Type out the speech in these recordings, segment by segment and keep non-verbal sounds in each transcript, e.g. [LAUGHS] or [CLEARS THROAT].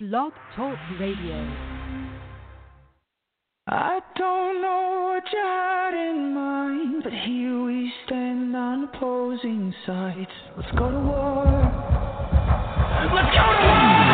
Blog Talk Radio. I don't know what you had in mind, but here we stand on opposing sides. Let's go to war. Let's go to war!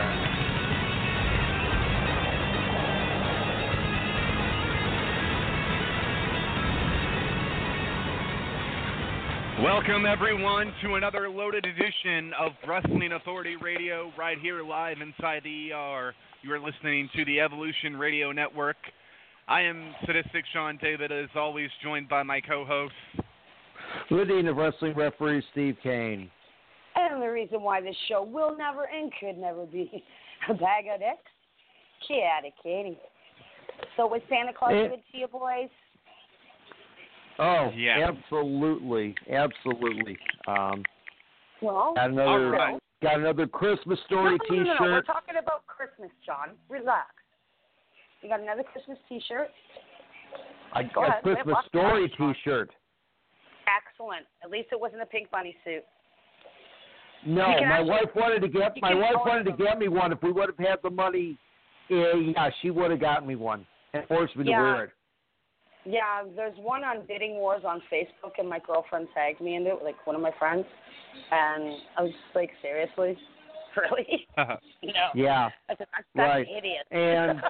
Welcome, everyone, to another loaded edition of Wrestling Authority Radio right here live inside the ER. You are listening to the Evolution Radio Network. I am Sadistic Sean David, as always, joined by my co host. The Dean of Wrestling referee Steve Cain. And the reason why this show will never and could never be [LAUGHS] a bag of dicks, chaotic Katie. So was Santa Claus Eh. good to you boys? Oh, Yeah. absolutely, absolutely. Um, Well, got another, All right. got another Christmas story no, no, no, no. We're talking about Christmas, John. Relax. You got another Christmas T-shirt? I Go got ahead. a Christmas story Sean. T-shirt. Excellent. At least it wasn't a pink bunny suit. No, my actually- wife wanted to get my wife wanted to get me one. If we would have had the money, yeah, yeah she would have got me one and forced me to wear it. Yeah, there's one on Bidding Wars on Facebook, and my girlfriend tagged me into it, like one of my friends. And I was just like, seriously? [LAUGHS] Really? [LAUGHS] no. Yeah, I said, that's, that's Right. an idiot. And-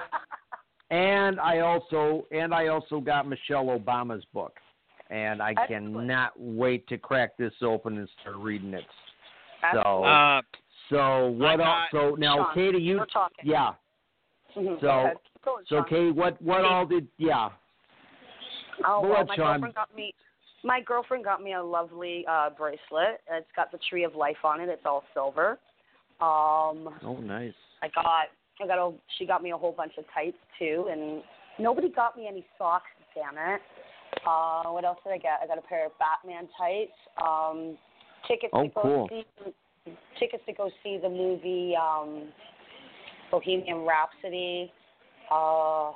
[LAUGHS] and I also and I also got Michelle Obama's book, and I Excellent. cannot wait to crack this open and start reading it. So, Uh, so what? I All, got- so now, Sean, Katie, you we're talking. yeah. Mhm, so- go ahead. So, Sean. Katie, what what all did? Yeah. Oh, well, my Sean. girlfriend got me. My girlfriend got me a lovely uh bracelet. It's got the tree of life on it. It's all silver. Um, Oh, nice. I got I got a she got me a whole bunch of tights too, and nobody got me any socks. Damn it. Uh, what else did I get? I got a pair of Batman tights. Um, tickets Oh, to go cool. see tickets to go see the movie um, Bohemian Rhapsody. Uh,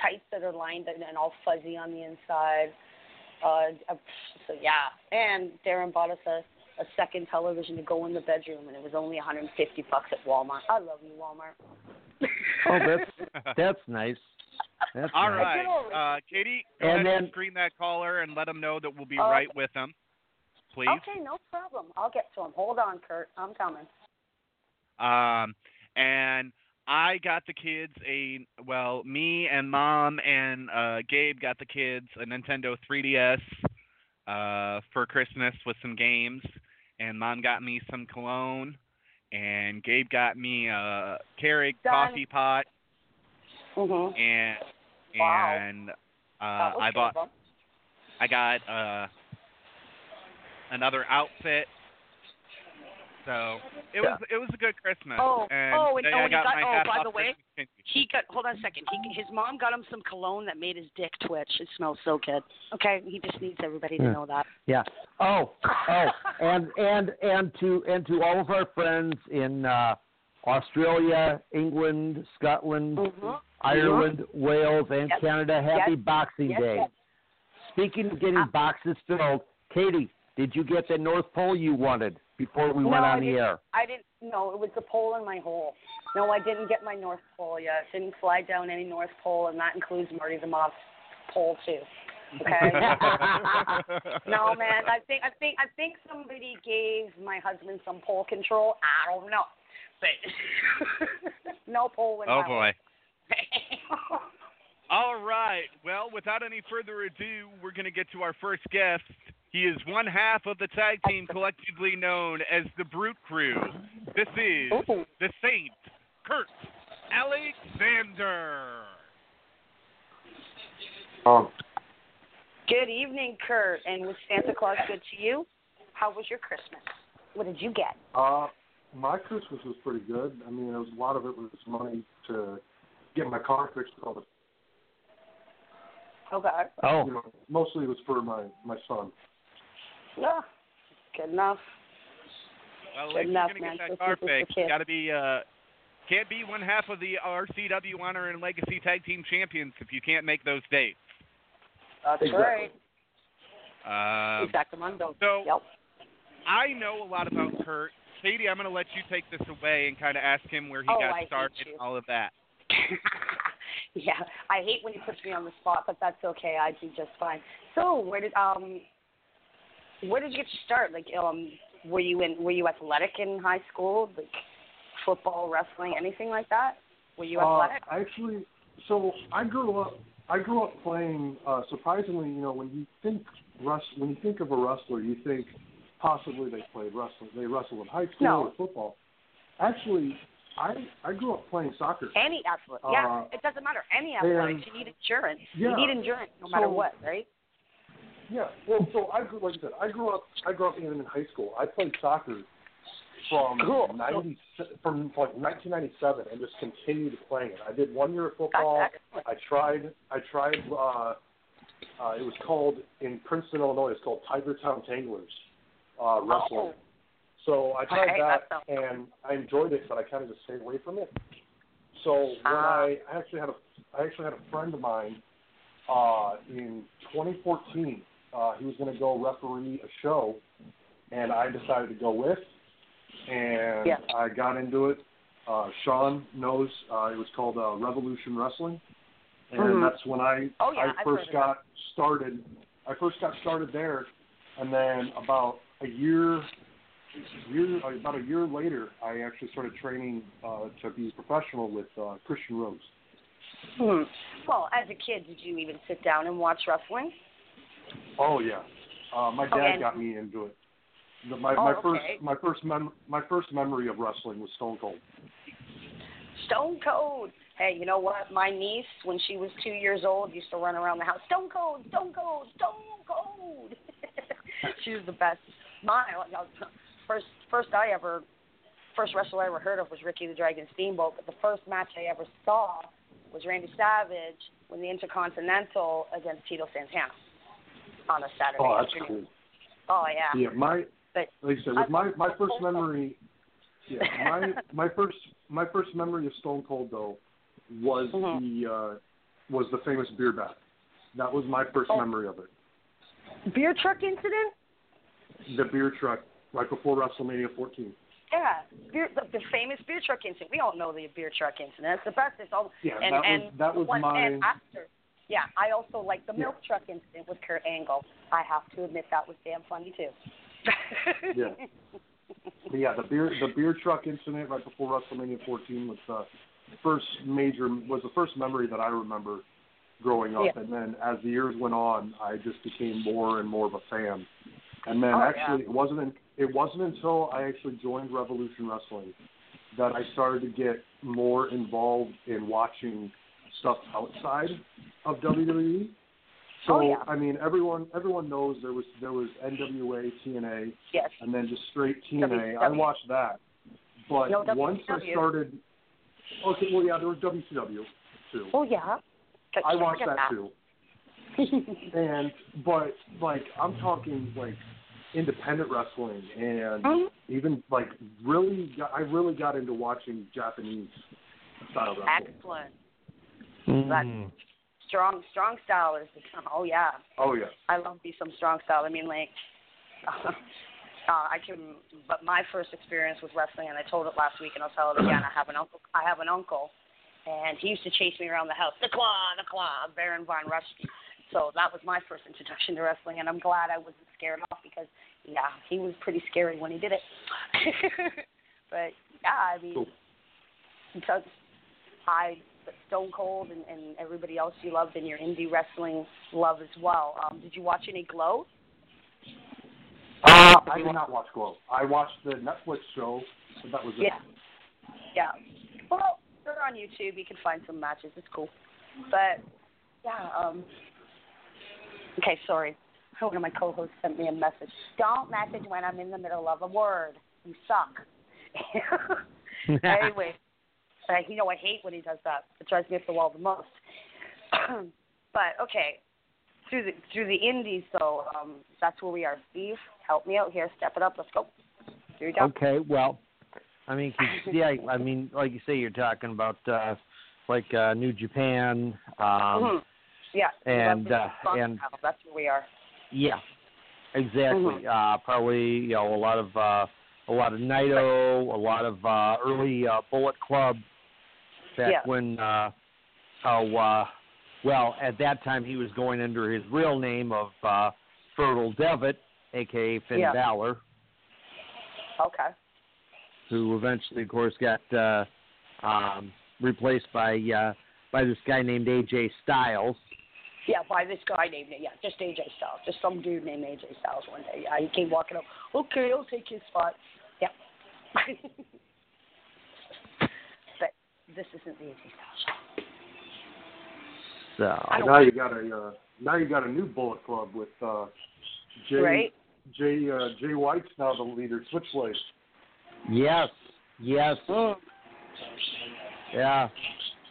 tights that are lined and, and all fuzzy on the inside. Uh, uh, so yeah, and Darren bought us a a second television to go in the bedroom, and it was only 150 bucks at Walmart. I love you, Walmart. [LAUGHS] Oh, that's that's nice. That's all nice. right. get over it. Uh, Katie, go And ahead and then- screen that caller and let them know that we'll be Oh, right with them, please. Okay, no problem. I'll get to him. Hold on, Kurt. I'm coming. Um, and I got the kids a well, me and mom and uh, Gabe got the kids a Nintendo 3DS uh, for Christmas with some games, and mom got me some cologne, and Gabe got me a Keurig Done. coffee pot, mm-hmm. and Wow. and uh, I bought I got uh, another outfit. So it was it was a good Christmas. Oh, and oh, and- oh, and you got got- oh, by the way, Christmas. He got. Hold on a second. He, his mom got him some cologne that made his dick twitch. It smells so good. Okay, he just needs everybody to Yeah. know that. Yeah. Oh, oh, and and and to and to all of our friends in uh, Australia, England, Scotland, Mhm. Ireland, Wales, and Yes. Canada, Happy Yes. Boxing Yes, Day. yes. speaking of getting Uh, boxes filled, Katie, did you get the North Pole you wanted before we no, went I on the didn't, air? I didn't. No, it was the pole in my hole. No, I didn't get my North Pole yet. Didn't fly down any North Pole, and that includes Marty the Moth's pole too. Okay. [LAUGHS] no, man. I think I think I think somebody gave my husband some pole control. I don't know, but [LAUGHS] no pole in oh my boy. [LAUGHS] hole. All right. Well, without any further ado, we're going to get to our first guest. He is one half of the tag team collectively known as the Brute Crue. This is Ooh. the Saint, Kurt Alexzander. Um, Good evening, Kurt. And was Santa Claus good to you? How was your Christmas? What did you get? uh, my Christmas was pretty good. I mean, it was a lot of it was money to get my car fixed. with all the- Okay. Oh, You know, mostly it was for my my son. Yeah. Good enough. Well, Good if enough, you're man. going to get that car fixed, got to be uh, can't be one half of the RCW Honor and Legacy Tag Team Champions if you can't make those dates. That's Exactly. right. Um, Exactamundo. so- Yep. I know a lot about Kurt. Katie, I'm going to let you take this away and kind of ask him where he Oh, got hate started and all of that. [LAUGHS] yeah, I hate when he puts me on the spot, but that's okay. I do just fine. So, where did um, where did you get your start? Like, um, were you in were you athletic in high school? Like, football, wrestling, anything like that? Were you Uh, athletic? actually, so I grew up. I grew up playing. Uh, surprisingly, you know, when you think rus- when you think of a wrestler, you think possibly they played wrestling. They wrestled in high school No. or football. Actually, I I grew up playing soccer. Any athlete? yeah, uh, it doesn't matter. Any athlete, you need endurance. Yeah. You need endurance no matter what, right? Yeah. Well, so I grew, like I said, I grew up. I grew up even in high school. I played soccer from Cool. ninety from like 1997 and just continued playing it. I did one year of football. I tried. I tried. Uh, uh, it was called in Princeton, Illinois. It's called Tiger Town Tanglers uh, wrestling. Oh. So I tried Okay, that, sounds and I enjoyed it, but I kind of just stayed away from it. So when Ah. I, I actually had a, I actually had a friend of mine uh, in 2014. Uh, he was going to go referee a show, and I decided to go with. And Yeah. I got into it. Uh, Sean knows uh, it was called uh, Revolution Wrestling, and Mhm. that's when I Oh, yeah, I first got started. I first got started there, and then about a year, year about a year later, I actually started training uh, to be a professional with uh, Christian Rose. Hmm. Well, as a kid, did you even sit down and watch wrestling? Oh yeah, uh, my dad Okay. got me into it. The, my Oh, my first okay. my first mem- my first memory of wrestling was Stone Cold. Stone Cold. Hey, you know what? My niece, when she was two years old, used to run around the house. Stone Cold, Stone Cold, Stone Cold. [LAUGHS] she was the best. My first, first I ever, first wrestler I ever heard of was Ricky the Dragon Steamboat. But the first match I ever saw was Randy Savage when the Intercontinental against Tito Santana on a Saturday Oh, that's afternoon. cool. Oh yeah. Yeah, my But like I said, with my my first memory, yeah, my my first my first memory of Stone Cold though was Mhm. the uh, was the famous beer bath. That was my first Oh. memory of it. beer truck incident. The beer truck right before WrestleMania 14. Yeah, beer, the, the famous beer truck incident. We all know the beer truck incident. It's the best. It's all. Yeah, and, that was- and that was one, my- And after, yeah, I also like the Yeah. milk truck incident with Kurt Angle. I have to admit that was damn funny too. [LAUGHS] Yeah. But yeah, the beer the beer truck incident right before WrestleMania 14 was the first major was the first memory that I remember growing up, Yeah. and then as the years went on, I just became more and more of a fan. And then Oh, actually, yeah. it wasn't in, it wasn't until I actually joined Revolution Wrestling that I started to get more involved in watching stuff outside of WWE. So Oh, yeah. I mean, everyone everyone knows there was there was NWA, TNA, yes. and then just straight TNA. I watched that, but No, once I started, okay, well, yeah, there was WCW too. Oh yeah. I watched forget that too, [LAUGHS] and but like I'm talking like independent wrestling and Mhm. even like really, got, I really got into watching Japanese style wrestling. Excellent. Mm. That's strong strong style is oh yeah. Oh yeah. I love me some strong style. I mean like [LAUGHS] uh, I can but my first experience with wrestling and I told it last week and I'll tell it again. I have an uncle I have an uncle and he used to chase me around the house. The claw, the claw, Baron von Raschke. So that was my first introduction to wrestling and I'm glad I wasn't scared off because yeah, he was pretty scary when he did it. [LAUGHS] but yeah, I mean Cool. because I Stone Cold and, and everybody else you loved in your indie wrestling love as well. Um, did you watch any Glow? Uh, I did not watch Glow. I watched the Netflix show, but that was it. Yeah. Yeah. Well, they're on YouTube. You can find some matches. It's cool. But yeah. Um, okay, sorry. One of my co-hosts sent me a message. Don't message when I'm in the middle of a word. You suck. [LAUGHS] anyway, [LAUGHS] uh, you know I hate when he does that. It drives me up the wall the most. [CLEARS THROAT] but okay, through the through the indies though, um, that's where we are. Steve, help me out here. Step it up. Let's go. Here you go. Okay, well, I mean, yeah, I mean, like you say, you're talking about uh, like uh, New Japan, um, Mhm. Yeah. and, uh, and- that's where we are. Yeah, exactly. Mhm. Uh, probably you know a lot of uh, a lot of Naito, a lot of uh, early uh, Bullet Club. Back Yeah. when uh, how uh, well at that time he was going under his real name of uh, Fergal Devitt, aka Finn Yeah. Balor. Okay. who eventually, of course, got uh, um, replaced by uh, by this guy named AJ Styles. Yeah, by this guy named yeah, just AJ Styles, just some dude named AJ Styles one day. Yeah, he came walking up. Okay, I'll take his spot. Yeah. [LAUGHS] but this isn't the AJ Styles So I Now you got a uh, now you got a new Bullet Club with uh, Jay show, right? Jay uh, Jay White's now the leader. Switchblade. yes, yes, Mm. yeah.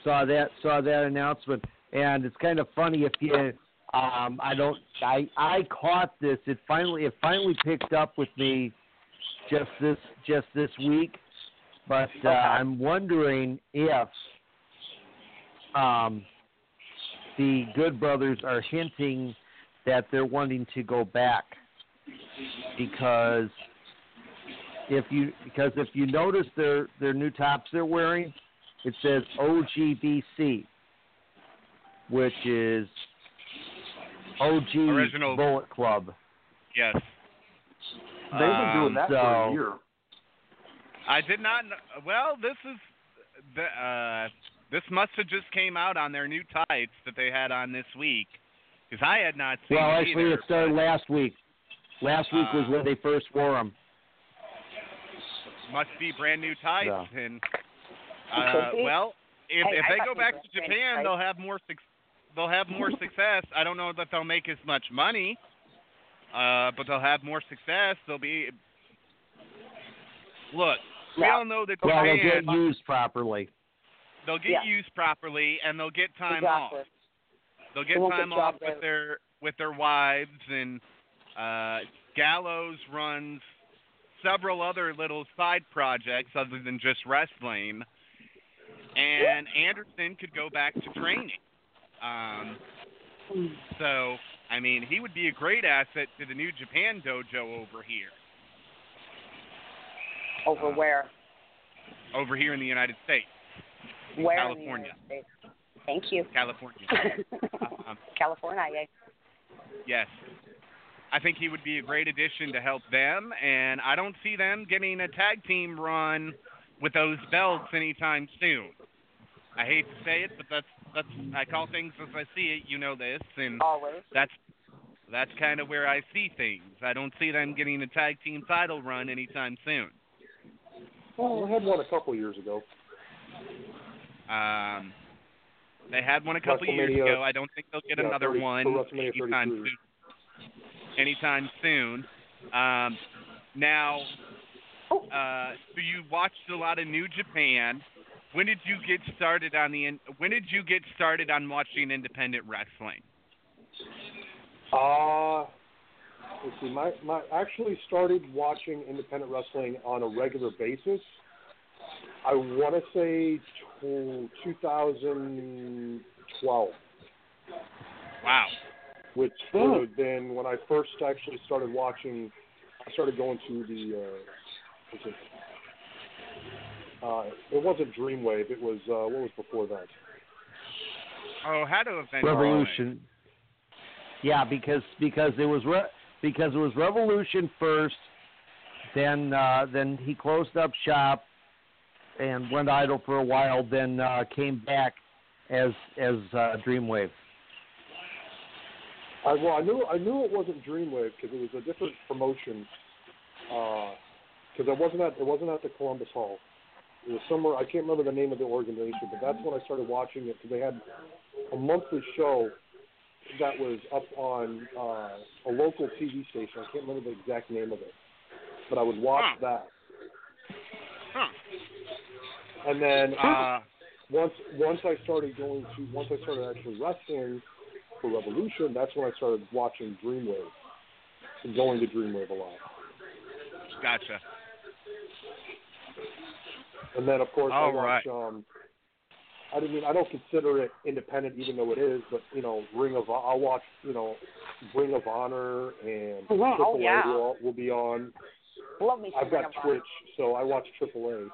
Saw that saw that announcement, and it's kind of funny if you. Um, I don't. I I caught this. It finally it finally picked up with me just this just this week, but uh, I'm wondering if um, the Good Brothers are hinting that they're wanting to go back because if you because if you notice their their new tops they're wearing, it says OGBC, which is OG Original- Bullet Club. Yes. They've been doing Um, that for a year. I did not. Know, well, this is the uh, this must have just came out on their new tights that they had on this week, because I had not seen. Well, it actually, either, it started but last week. Last week was Uh, when they first wore them. Must be brand new tights, Yeah. and uh, well, if Hey, if I they thought go back to Japan, tights. they'll have more suc they'll have more success. I don't know that they'll make as much money, uh, but they'll have more success. They'll be look. We Yeah. all know that Well, they'll get used properly. they'll get Yeah. used properly and they'll get time exactly. off. They'll get won't get time off with their with their wives and uh Gallows runs several other little side projects other than just wrestling. And Anderson could go back to training. Um so I mean he would be a great asset to the new Japan dojo over here. Over Uh, where? Over here in the United States. Where California. States? Thank you. California. [LAUGHS] um, California, yeah. Yes. I think he would be a great addition to help them, and I don't see them getting a tag team run with those belts anytime soon. I hate to say it, but that's that's I call things as I see it. You know this, and Always. that's that's kind of where I see things. I don't see them getting a tag team title run anytime soon. Well, they had one a couple years ago. Um, they had one a couple years ago. I don't think they'll get yeah, another 30 one anytime soon. Anytime soon. Um, now, uh, so you watched a lot of New Japan. When did you get started on the? in- When did you get started on watching independent wrestling? Uh, let's see. My my actually started watching independent wrestling on a regular basis. I want to say tw 2012. Wow. which would have been when I first actually started watching. I started going to the. Uh, what's it? Uh, it wasn't Dreamwave. It was uh, what was before that? Oh, had to have been Revolution. Yeah, because because it was re- because it was Revolution first, then uh, then he closed up shop and went idle for a while. Then uh, came back as as uh, Dreamwave. I, well, I knew I knew it wasn't Dreamwave because it was a different promotion. Because it wasn't at it wasn't at the Columbus Hall. It was somewhere I can't remember the name of the organization, but that's when I started watching it because they had a monthly show that was up on uh, a local TV station. I can't remember the exact name of it, but I would watch Huh. that. Huh. And then Uh, once once I started going to once I started actually wrestling for Revolution, that's when I started watching Dreamwave and going to Dreamwave a lot. gotcha. And then of course I All watch um I mean I don't consider it independent even though it is, but you know, Ring of I'll watch, you know, Ring of Honor and. Oh, Triple yeah. A will, will be on. Love me I've got Ring Honor. Twitch, so I watch Triple A.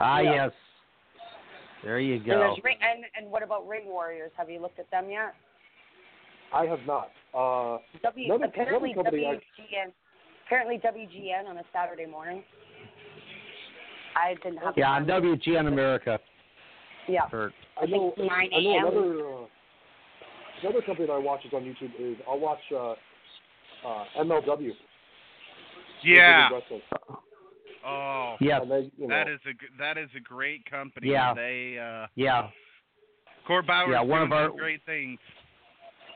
Ah, Yeah. yes. There you go. there's ring, and and what about Ring Warriors? Have you looked at them yet? I have not. Uh W Another- apparently another company I- WGN apparently WGN on a Saturday morning. I didn't have Yeah, on WGN America. Yeah. For, I know, think 9 I know another uh, another company that I watch is on YouTube is I'll watch uh, uh, MLW. Yeah. Oh, Yeah. They, you know, that is a g- that is a great company. Yeah. They uh Yeah. Court Bauer Yeah, one of our- great things.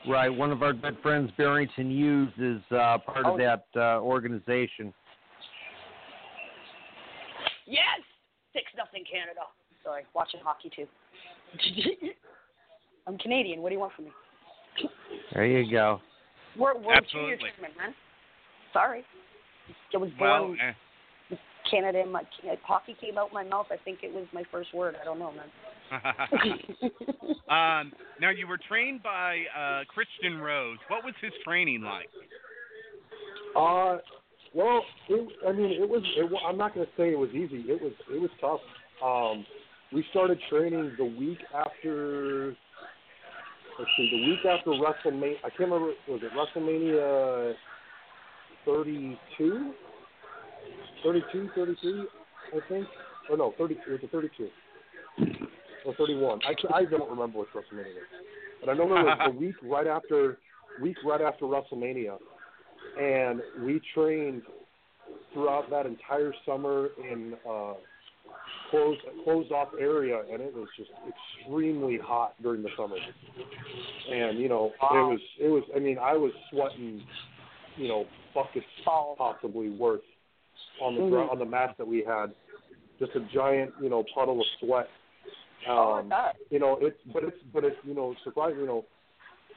Right. One of our good friends, Barrington Hughes, is uh, part Oh. of that uh, organization. Yes, six nothing Canada. Sorry, watching hockey too. [LAUGHS] I'm Canadian. What do you want from me? There you go. We're World Junior Absolutely. tournament, man. Sorry, I was Well, eh, Canada. In my hockey came out my mouth. I think it was my first word. I don't know, man. [LAUGHS] um, now you were trained by uh, Christian Rose. What was his training like? Uh, well, it, I mean, it was. It, I'm not going to say it was easy. It was. It was tough. Um, we started training the week after. Let's see, the week after WrestleMania. I can't remember. Was it WrestleMania 32? 32, 33, I think. Or no, 30. It was a 32 or 31. I, I don't remember which WrestleMania was. But I know it was the [LAUGHS] week right after week right after WrestleMania, and we trained throughout that entire summer in uh, closed closed off area, and it was just extremely hot during the summer. And you know, it was it was. I mean, I was sweating, you know, buckets possibly worth on the Mhm. ground on the mat that we had. Just a giant, you know, puddle of sweat. oh, Um, bet. you know, it's but it's but it's you know, surprising. You know,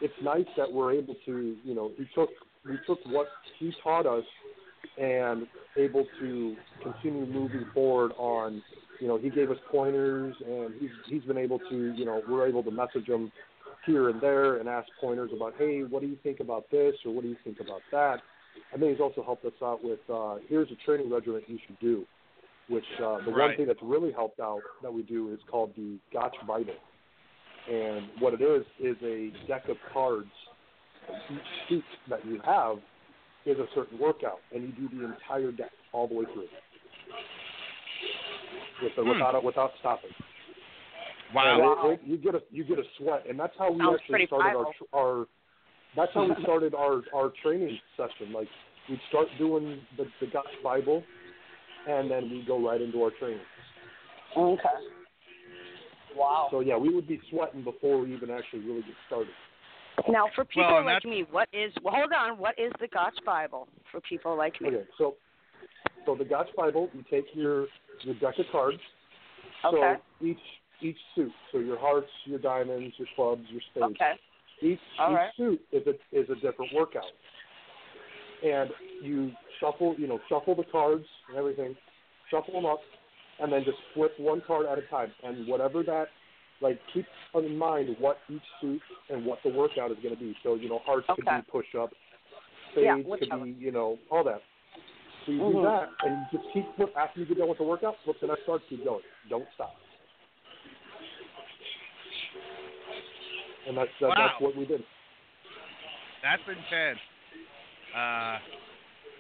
it's nice that we're able to, you know, we took we took what he taught us and able to continue moving forward on. You know, he gave us pointers, and he's he's been able to, you know, we're able to message him here and there and ask pointers about, hey, what do you think about this, or what do you think about that. And then he's also helped us out with, uh, here's a training regimen you should do, which uh, the one thing that's really helped out that we do is called the Gotch Bible. And what it is is a deck of cards. Each suit that you have is a certain workout, and you do the entire deck all the way through, with the, Hmm. without without stopping. Wow. It, it, you get a you get a sweat, and that's how we Sounds actually started our viral. tr- our. That's how we [LAUGHS] started our our training session. Like we'd start doing the the Gotch Bible, and then we go right into our training. Okay. Wow. So yeah, we would be sweating before we even actually really get started. Now, for people Well, like me, what is? Well, hold on. What is the Gotch Bible for people like me? Okay, so so the Gotch Bible, you take your your deck of cards. Okay. So each each suit, so your hearts, your diamonds, your clubs, your spades. Okay. Each All each right. suit is a is a different workout, and you shuffle you know shuffle the cards and everything, shuffle them up, and then just flip one card at a time, and whatever that like keep in mind what each suit and what the workout is going to be. So you know, hearts could be push-ups, Yeah, spades could whichever. be you know all that. So you do Mhm. that, and you just keep flip after you get done with the workout, flip the next card, keep going, don't stop. And that's that, Wow. that's what we did. That's intense. Uh, I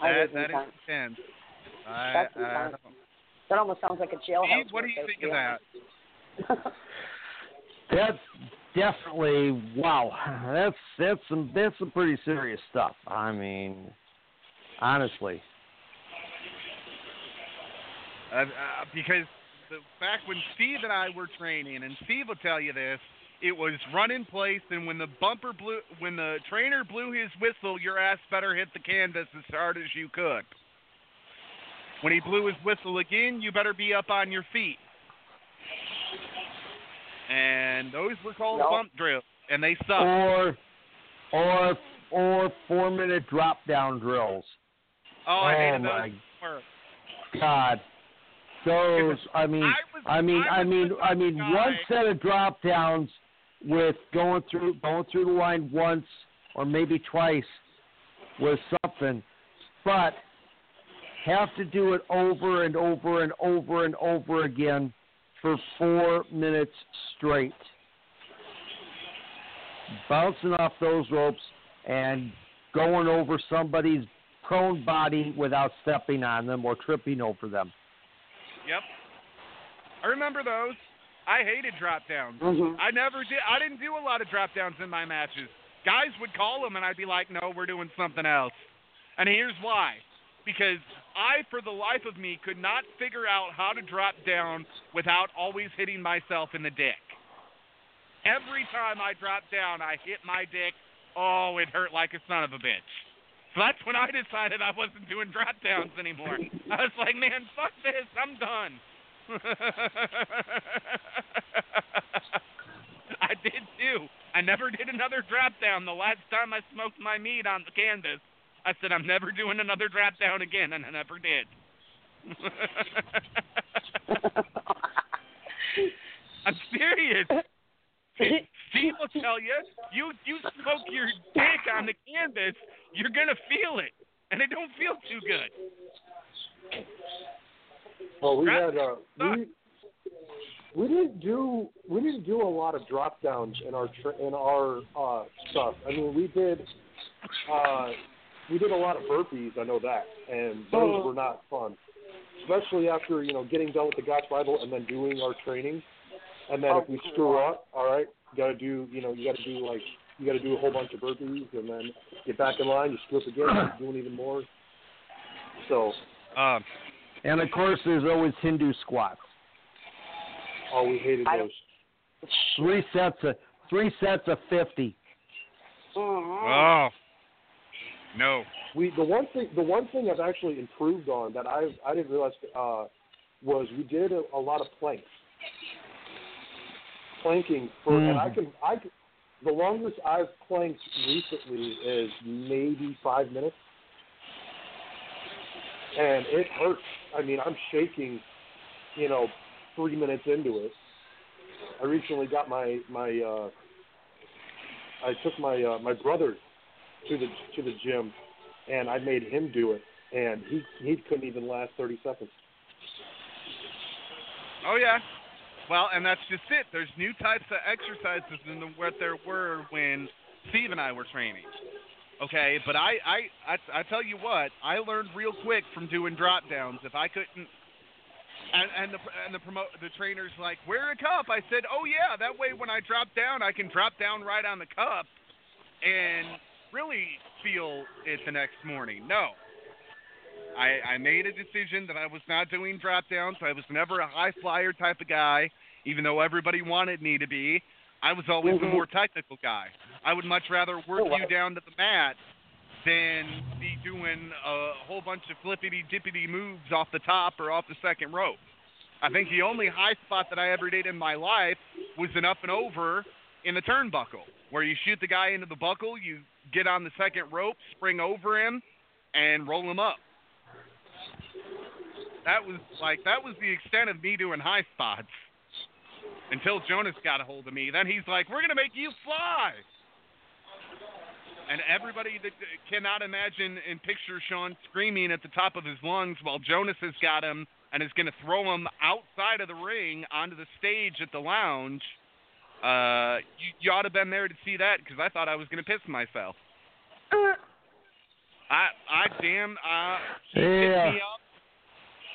that that is intense. intense. I, That's I That almost sounds like a jailhouse. Steve, what do you think of that? [LAUGHS] That's definitely wow. That's that's some that's some pretty serious stuff. I mean, honestly. Uh, uh, because the, back when Steve and I were training, and Steve will tell you this, it was run in place, and when the bumper blew, when the trainer blew his whistle, your ass better hit the canvas as hard as you could. When he blew his whistle again, you better be up on your feet. And those were called Yep. bump drills, and they sucked. Or or or four minute drop down drills. oh, I hated oh, my those. God. Those I mean I was- I mean I I mean I mean guy- one set of drop downs with going through going through the line once or maybe twice was something. But have to do it over and over and over and over again for four minutes straight. Bouncing off those ropes and going over somebody's prone body without stepping on them or tripping over them. Yep. I remember those. I hated drop downs. Mhm. I never did. I didn't do a lot of drop downs in my matches. Guys would call them, and I'd be like, "No, we're doing something else." And here's why: because I, for the life of me, could not figure out how to drop down without always hitting myself in the dick. Every time I dropped down, I hit my dick. Oh, it hurt like a son of a bitch. So that's when I decided I wasn't doing drop downs anymore. I was like, man, fuck this, I'm done. [LAUGHS] I did too. I never did another drop down. The last time I smoked my meat on the canvas, I said I'm never doing another drop down again, and I never did. [LAUGHS] I'm serious. Steve will tell you, you you smoke your dick on the canvas, you're gonna feel it, and it don't feel too good. Well, we Drop had uh, we we didn't do we didn't do a lot of drop downs in our in our uh, stuff. I mean, we did uh, we did a lot of burpees. I know that, and those were not fun, especially after you know getting done with the Gotch Bible and then doing our training. And then if we screw up, all right, you got to do you know you got to do like you got to do a whole bunch of burpees and then get back in line. You screw up again, you're doing even more. So, Um, And of course, there's always Hindu squats. oh, we hated those. Three sets of three sets of fifty. oh, no. We the one thing the one thing I've actually improved on that I I didn't realize uh, was we did a, a lot of planks, planking for and I Mhm. can I can, the longest I've planked recently is maybe five minutes, and it hurts. I mean I'm shaking, you know, three minutes into it. I recently got my my uh, I took my uh, my brother to the to the gym and I made him do it, and he he couldn't even last thirty seconds. Oh yeah. Well, and that's just it. There's new types of exercises than the- what there were when Steve and I were training. Okay, but I, I, I, I tell you what, I learned real quick from doing drop downs. If I couldn't, and and the and the promote the trainers like wear a cup. I said, oh yeah, that way when I drop down, I can drop down right on the cup, and really feel it the next morning. No, I, I made a decision that I was not doing drop downs. I was never a high flyer type of guy, even though everybody wanted me to be. I was always the Mhm. more technical guy. I would much rather work Oh, you down to the mat than be doing a whole bunch of flippity dippity moves off the top or off the second rope. I think the only high spot that I ever did in my life was an up and over in the turnbuckle, where you shoot the guy into the buckle, you get on the second rope, spring over him, and roll him up. That was like that was the extent of me doing high spots. until Jonas got a hold of me. Then he's like, "We're gonna make you fly." And everybody that cannot imagine and picture Sean screaming at the top of his lungs while Jonas has got him and is going to throw him outside of the ring onto the stage at the lounge. Uh, you, you ought to have been there to see that because I thought I was going to piss myself. I I damn uh he Yeah. picked me up.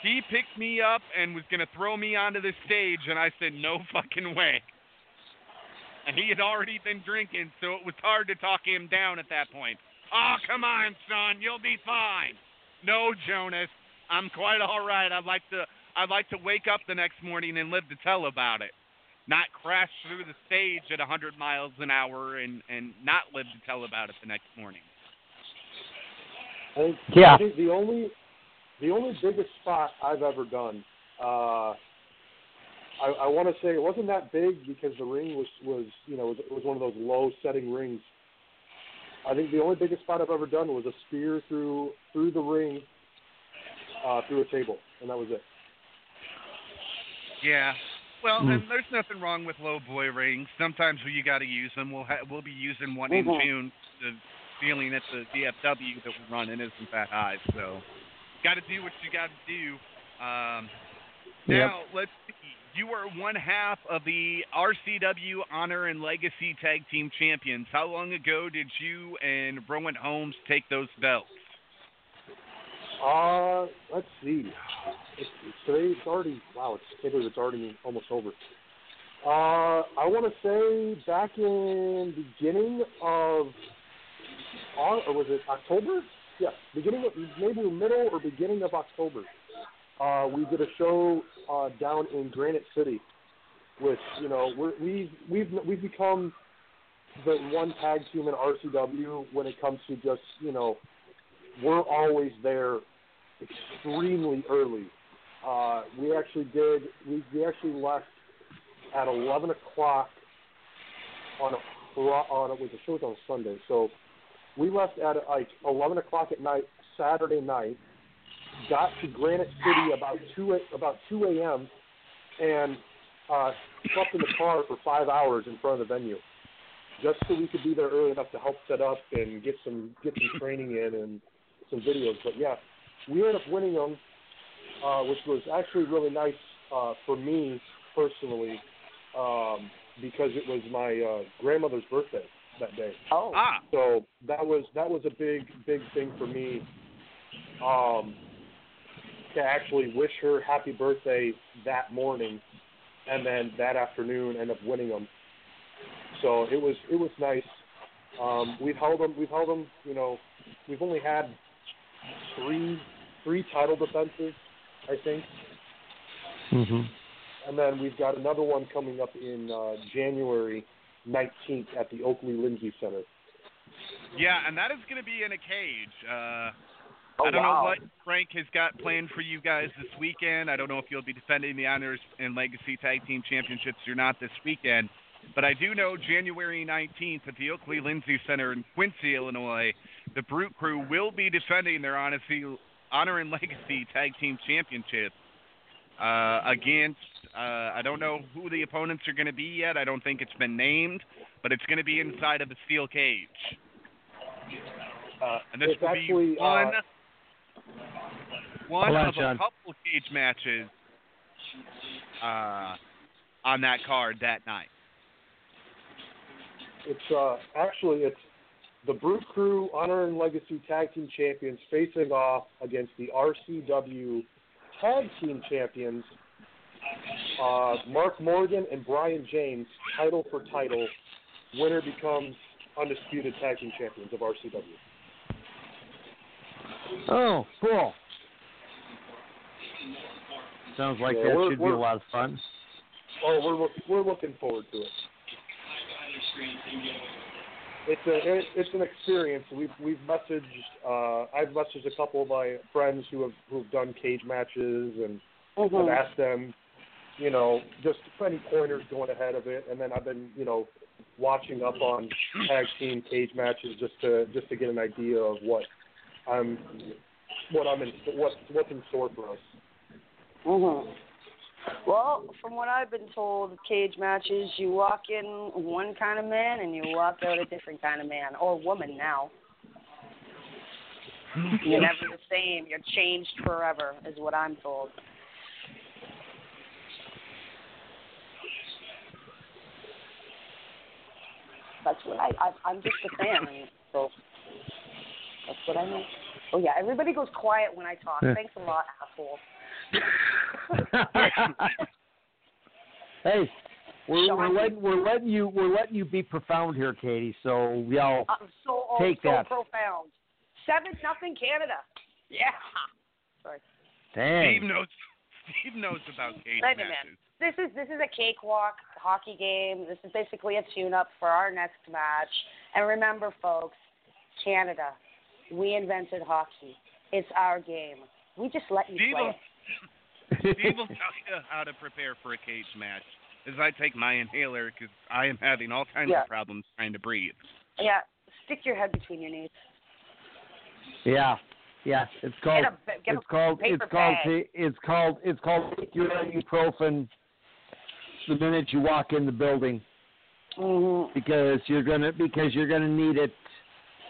He picked me up and was gonna throw me onto the stage and I said no fucking way. And he had already been drinking, so it was hard to talk him down at that point. Oh come on, son, you'll be fine. No, Jonas, I'm quite all right. I'd like to I'd like to wake up the next morning and live to tell about it. Not crash through the stage at 100 miles an hour and and not live to tell about it the next morning. I think, Yeah. I think the only the only biggest spot I've ever done. Uh, I, I want to say it wasn't that big because the ring was was you know it was one of those low setting rings. I think the only biggest spot I've ever done was a spear through through the ring, uh, through a table, and that was it. Yeah. Well, Mm. and there's nothing wrong with low boy rings. Sometimes we got to use them. We'll ha- we'll be using one in Mhm. June. The ceiling at the DFW that we're running isn't that high, so got to do what you got to do. Um, Yep. now let's see. You are one half of the RCW Honor and Legacy Tag Team Champions. How long ago did you and Rowan Holmes take those belts? Uh, let's see. It's, it's today. It's already wow. It's can't believe it's already almost over. Uh, I want to say back in beginning of, or was it October? Yeah, beginning of maybe middle or beginning of October. Uh, we did a show uh, down in Granite City, which you know we're, we've we've we've become the one tag team in RCW when it comes to just you know we're always there extremely early. Uh, we actually did. We, we actually left at 11 o'clock on a on it was a show was on Sunday, so we left at like 11 o'clock at night Saturday night. Got to Granite City about two about 2 a.m. and uh, slept in the car for five hours in front of the venue, just so we could be there early enough to help set up and get some get some training in and some videos. But yeah, we ended up winning them, uh, which was actually really nice uh, for me personally um, because it was my uh, grandmother's birthday that day. Oh. Ah. So that was that was a big big thing for me. Um, to actually wish her happy birthday that morning, and then that afternoon end up winning them. So it was it was nice. Um, we've held them. We've held them. You know, we've only had three three title defenses, I think, Mm-hmm. and then we've got another one coming up in uh, January 19th at the Oakley Lindsay Center. Yeah, and that is going to be in a cage. Uh, Oh, I don't wow. know what Frank has got planned for you guys this weekend. I don't know if you'll be defending the Honors and Legacy Tag Team Championships or not this weekend. But I do know January 19th at the Oakley Lindsay Center in Quincy, Illinois, the Brute Crue will be defending their Honesty, Honor and Legacy Tag Team Championship uh, against, uh, I don't know who the opponents are going to be yet. I don't think it's been named, but it's going to be inside of a steel cage. Uh, And this will actually be one, uh, one on, of a couple cage matches uh, on that card that night. It's uh, actually it's the Brute Crue Honor and Legacy Tag Team Champions facing off against the RCW Tag Team Champions, uh, Mark Morgan and Brian James, title for title. Winner becomes undisputed tag team champions of RCW. Oh, cool. Sounds like Yeah, that should be a lot of fun. Oh, we're we're looking forward to it. It's a it, it's an experience. We've we've messaged uh, I've messaged a couple of my friends who have who've done cage matches and I've asked them, you know, just any pointers going ahead of it, and then I've been you know watching up on tag team cage matches just to just to get an idea of what I'm what I'm in what what's in store for us. Mhm. Well, from what I've been told, cage matches, you walk in one kind of man and you walk out a different kind of man or woman now. You're never the same. You're changed forever, is what I'm told. That's what I, I I'm just a fan, so that's what I know. Oh yeah, everybody goes quiet when I talk. Yeah. Thanks a lot, asshole. [LAUGHS] hey, we're, we're letting we're letting you we're letting you be profound here, Katie. So y'all I'm so oh, Take so that. profound. Seven nothing Canada. Yeah. Sorry. dang. Steve knows. Steve knows about cage Wait a matches. minute. This is this is a cakewalk hockey game. This is basically a tune-up for our next match. And remember, folks, Canada, we invented hockey. It's our game. We just let you Steve play will, it. Steve will tell you how to prepare for a cage match. As I take my inhaler because I am having all kinds Yeah. of problems trying to breathe. Yeah. Stick your head between your knees. Yeah, yeah. It's called. Get a, get it's a called. paper It's called. bag. It's called. It's called. Take your ibuprofen the minute you walk in the building Mhm. because you're gonna because you're gonna need it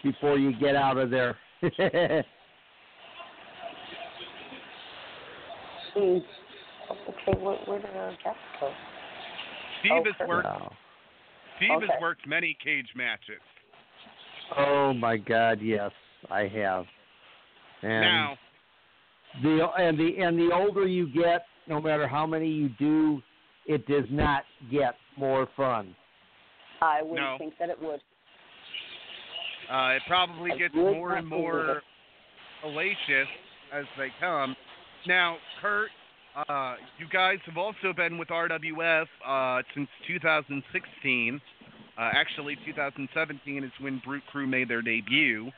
before you get out of there. [LAUGHS] Mm. Okay, where, where did our guest go? Steve Oh, has worked. Wow. Steve Okay. has worked many cage matches. Oh my God! Yes, I have. And now, the and the and the older you get, no matter how many you do, it does not get more fun. I wouldn't No. think that it would. uh, it probably I gets more and more it. hellacious as they come. Now, Kurt, uh, you guys have also been with RWF uh, since 2016. Uh, actually, 2017 is when Brute Crue made their debut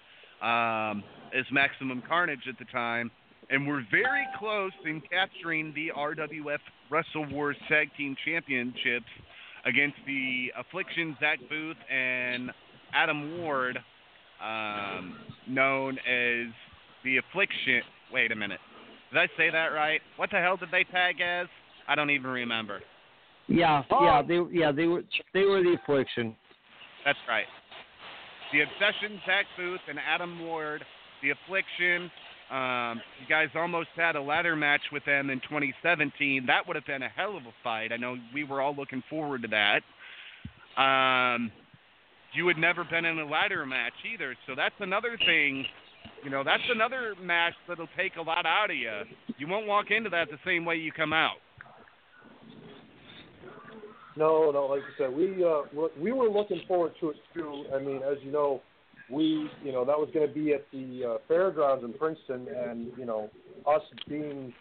um, as Maximum Carnage at the time, and we're very close in capturing the RWF Wrestle Wars Tag Team Championships against the Affliction, Zach Booth, and Adam Ward, um, known as the Affliction. Wait a minute. Did I say that right? What the hell did they tag as? I don't even remember. Yeah, Oh. yeah, they yeah they were they were the affliction. That's right. The Obsession, Zach Booth, and Adam Ward. The Affliction. Um, you guys almost had a ladder match with them in 2017. That would have been a hell of a fight. I know we were all looking forward to that. Um, you had never been in a ladder match either, so that's another thing. You know, that's another match that'll take a lot out of you. You won't walk into that the same way you come out. No, no, like I said, we uh, we- we were looking forward to it too. I mean, as you know, we you know that was going to be at the uh, fairgrounds in Princeton, and you know us being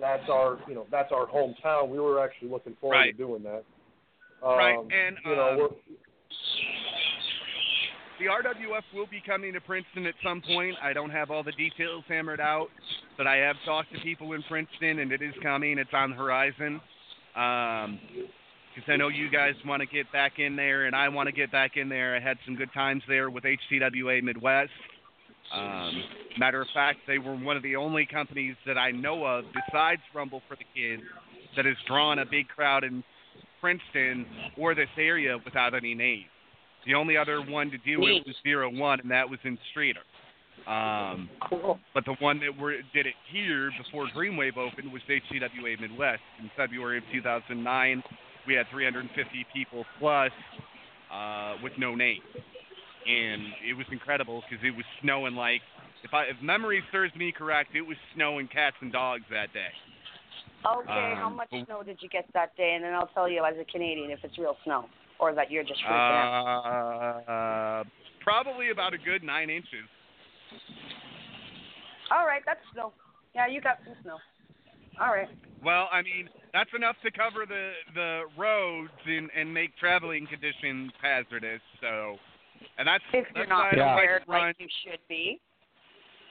that's our you know that's our hometown. We were actually looking forward Right. to doing that. Um, Right, and, you know um, The RWF will be coming to Princeton at some point. I don't have all the details hammered out, but I have talked to people in Princeton, and it is coming. It's on the horizon. Because I know you guys want to get back in there, and I want to get back in there. I had some good times there with HCWA Midwest. Um, matter of fact, they were one of the only companies that I know of, besides Rumble for the Kids, that has drawn a big crowd in Princeton or this area without any names. The only other one to do it was Zero One, and that was in Streator. Um, but the one that were, did it here before Dreamwave opened was HCWA Midwest in February of 2009. We had 350 people plus uh, with no name, and it was incredible because it was snowing like, if I if memory serves me correct, it was snowing cats and dogs that day. Okay, how Um, much but- snow did you get that day? And then I'll tell you as a Canadian if it's real snow or that you're just freaking out. Uh, probably about a good nine inches. All right, that's snow. Yeah, you got some snow. All right. Well, I mean, that's enough to cover the the roads and and make traveling conditions hazardous. So, and that's If that's you're why not I don't prepared like like you should be.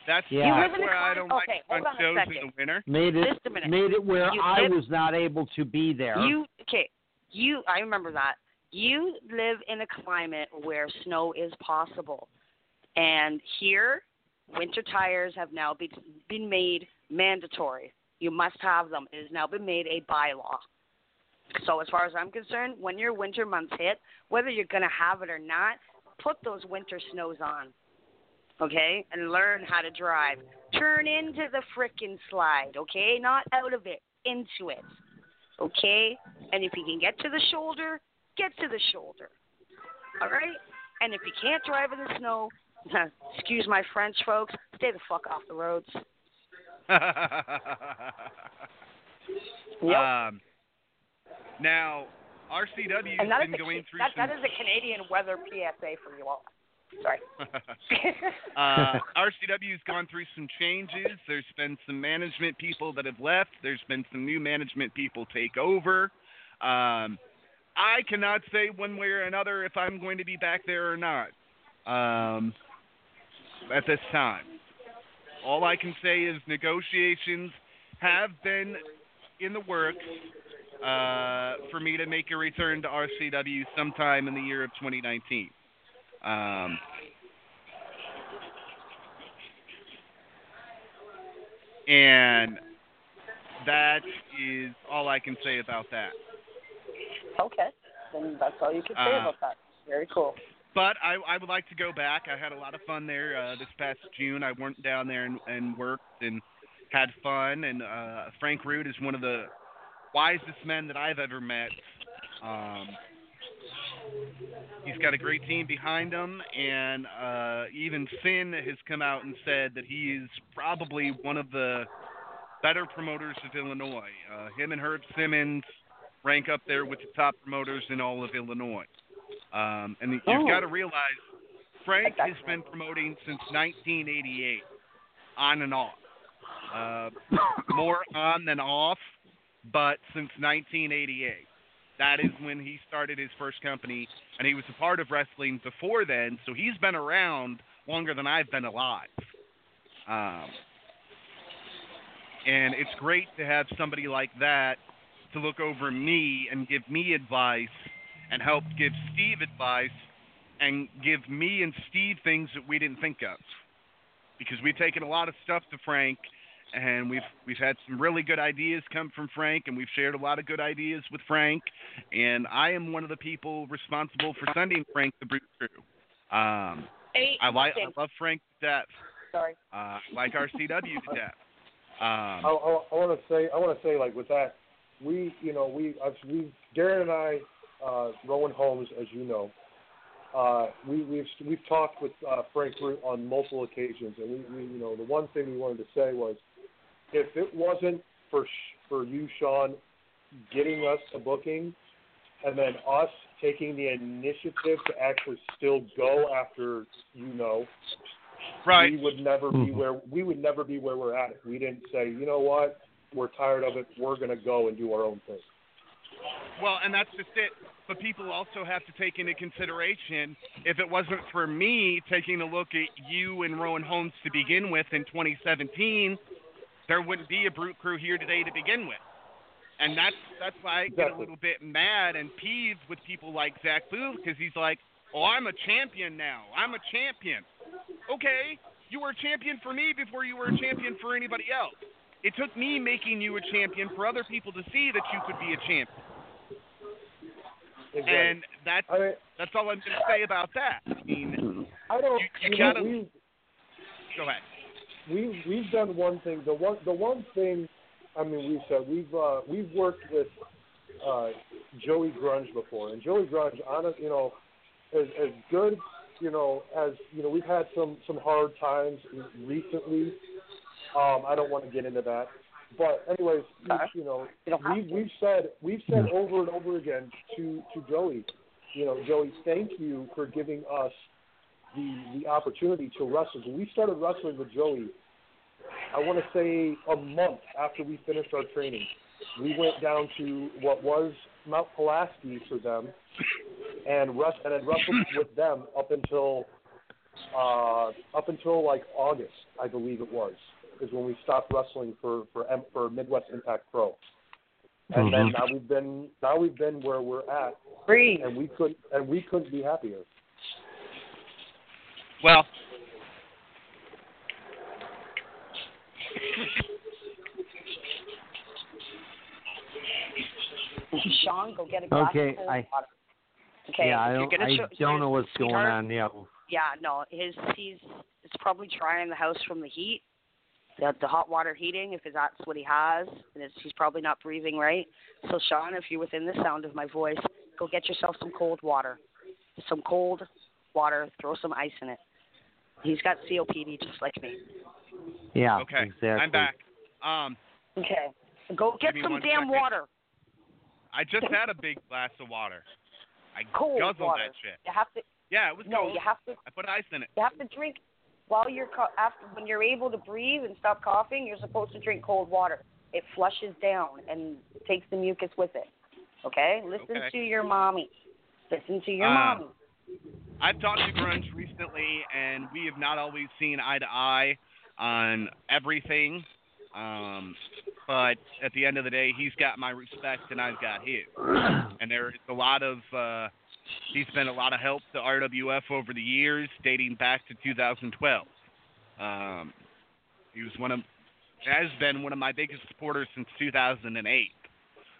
That's Yeah. You that's live in a where I don't okay, like hold run on a shows in second. the winter. Made it Just a minute. made it where You I live- was not able to be there. You okay? You I remember that. You live in a climate where snow is possible, and here, winter tires have now been been made mandatory. You must have them. It has now been made a bylaw. So as far as I'm concerned, when your winter months hit, whether you're going to have it or not, put those winter snows on. Okay? And learn how to drive. Turn into the frickin' slide, okay? Not out of it, into it. Okay? And if you can get to the shoulder, get to the shoulder. All right? And if you can't drive in the snow, [LAUGHS] excuse my French folks, stay the fuck off the roads. Yep. [LAUGHS] Um, now, RCW has that is been a, going through that, some that is a Canadian weather PSA for you all. Sorry. [LAUGHS] uh, RCW's gone through some changes. There's been some management people that have left. There's been some new management people take over. Um, I cannot say one way or another if I'm going to be back there or not um, at this time. All I can say is negotiations have been in the works uh, for me to make a return to RCW sometime in the year of 2019. Um, and that is all I can say about that. Okay. Then that's all you can say Uh, about that. Very cool. But I, I would like to go back. I had a lot of fun there uh, this past June. I went down there and, and worked and had fun. And uh, Frank Root is one of the wisest men that I've ever met. Um, he's got a great team behind him, and uh, even Finn has come out and said that he is probably one of the better promoters of Illinois. Uh, him and Herb Simmons rank up there with the top promoters in all of Illinois. Um, and you've Oh. got to realize Frank has been promoting since 1988, on and off. Uh, [COUGHS] more on than off, but since 1988. That is when he started his first company, and he was a part of wrestling before then, so he's been around longer than I've been alive. Um, and it's great to have somebody like that to look over me and give me advice and help give Steve advice and give me and Steve things that we didn't think of. Because we've taken a lot of stuff to Frank and we've we've had some really good ideas come from Frank and we've shared a lot of good ideas with Frank and I am one of the people responsible for sending Frank the Brute Crue. Um I like I love Frank to death. Sorry. Uh like RCW to death. [LAUGHS] Um I, I, I want to say, I want to say, like with that, we, you know, we, I've, we, Darren and I, uh, Rowan Holmes, as you know, uh, we, we've we've talked with uh, Frank Root on multiple occasions, and we, we, you know, the one thing we wanted to say was, if it wasn't for for you, Sean, getting us a booking, and then us taking the initiative to actually still go after, you know, Right. we would never be where we would never be where we're at if we didn't say, you know what, we're tired of it. We're going to go and do our own thing. Well, and that's just it. But people also have to take into consideration if it wasn't for me taking a look at you and Rowan Holmes to begin with in 2017, there wouldn't be a Brute Crue here today to begin with. And that's that's why I get a little bit mad and peeved with people like Zach Booth because he's like, "Oh, I'm a champion now. I'm a champion." Okay, you were a champion for me before you were a champion for anybody else. It took me making you a champion for other people to see that you could be a champion. Exactly. And that's I mean, that's all I'm going to say about that. I mean, [CLEARS THROAT] I don't. You- you gotta- we go ahead. we we've done one thing. The one the one thing. I mean, we've said we've uh, we've worked with uh, Joey Grunge before, and Joey Grunge, honest, you know, as as good, you know, as you know, we've had some some hard times recently. Um, I don't want to get into that, but anyways, you know, You don't have we we've said we've said over and over again to to Joey, you know, Joey, thank you for giving us the the opportunity to wrestle. When we started wrestling with Joey, I want to say a month after we finished our training, we went down to what was Mount Pulaski for them, and rest and had wrestled with them up until uh, up until like August, I believe it was, is when we stopped wrestling for for M- for Midwest Impact Pro. And mm-hmm. then now we've been now we've been where we're at, Free. and we could and we couldn't be happier. Well, Sean, go get a glass okay, of cold I, water. Okay, yeah, I don't, I show, don't know what's going on. Yeah. Yeah, no, his he's it's probably drying the house from the heat, the the hot water heating, if that's what he has, and it's, he's probably not breathing right. So Sean, if you're within the sound of my voice, go get yourself some cold water, some cold water, throw some ice in it. He's got COPD just like me. Yeah. Okay, Exactly. I'm back. Um, Okay, go get some damn second. water, I just had a big glass of water. I cold guzzled water. that shit. You have to Yeah, it was no, cold. you have to I put ice in it. You have to drink while you're after when you're able to breathe and stop coughing. You're supposed to drink cold water. It flushes down and takes the mucus with it. Okay, listen Okay. to your mommy. Listen to your Uh, mommy. I've talked to Grunge recently, and we have not always seen eye to eye on everything. Um, but at the end of the day, he's got my respect, and I've got his. And there is a lot of uh, he's been a lot of help to RWF over the years, dating back to 2012. Um, he was one of has been one of my biggest supporters since 2008.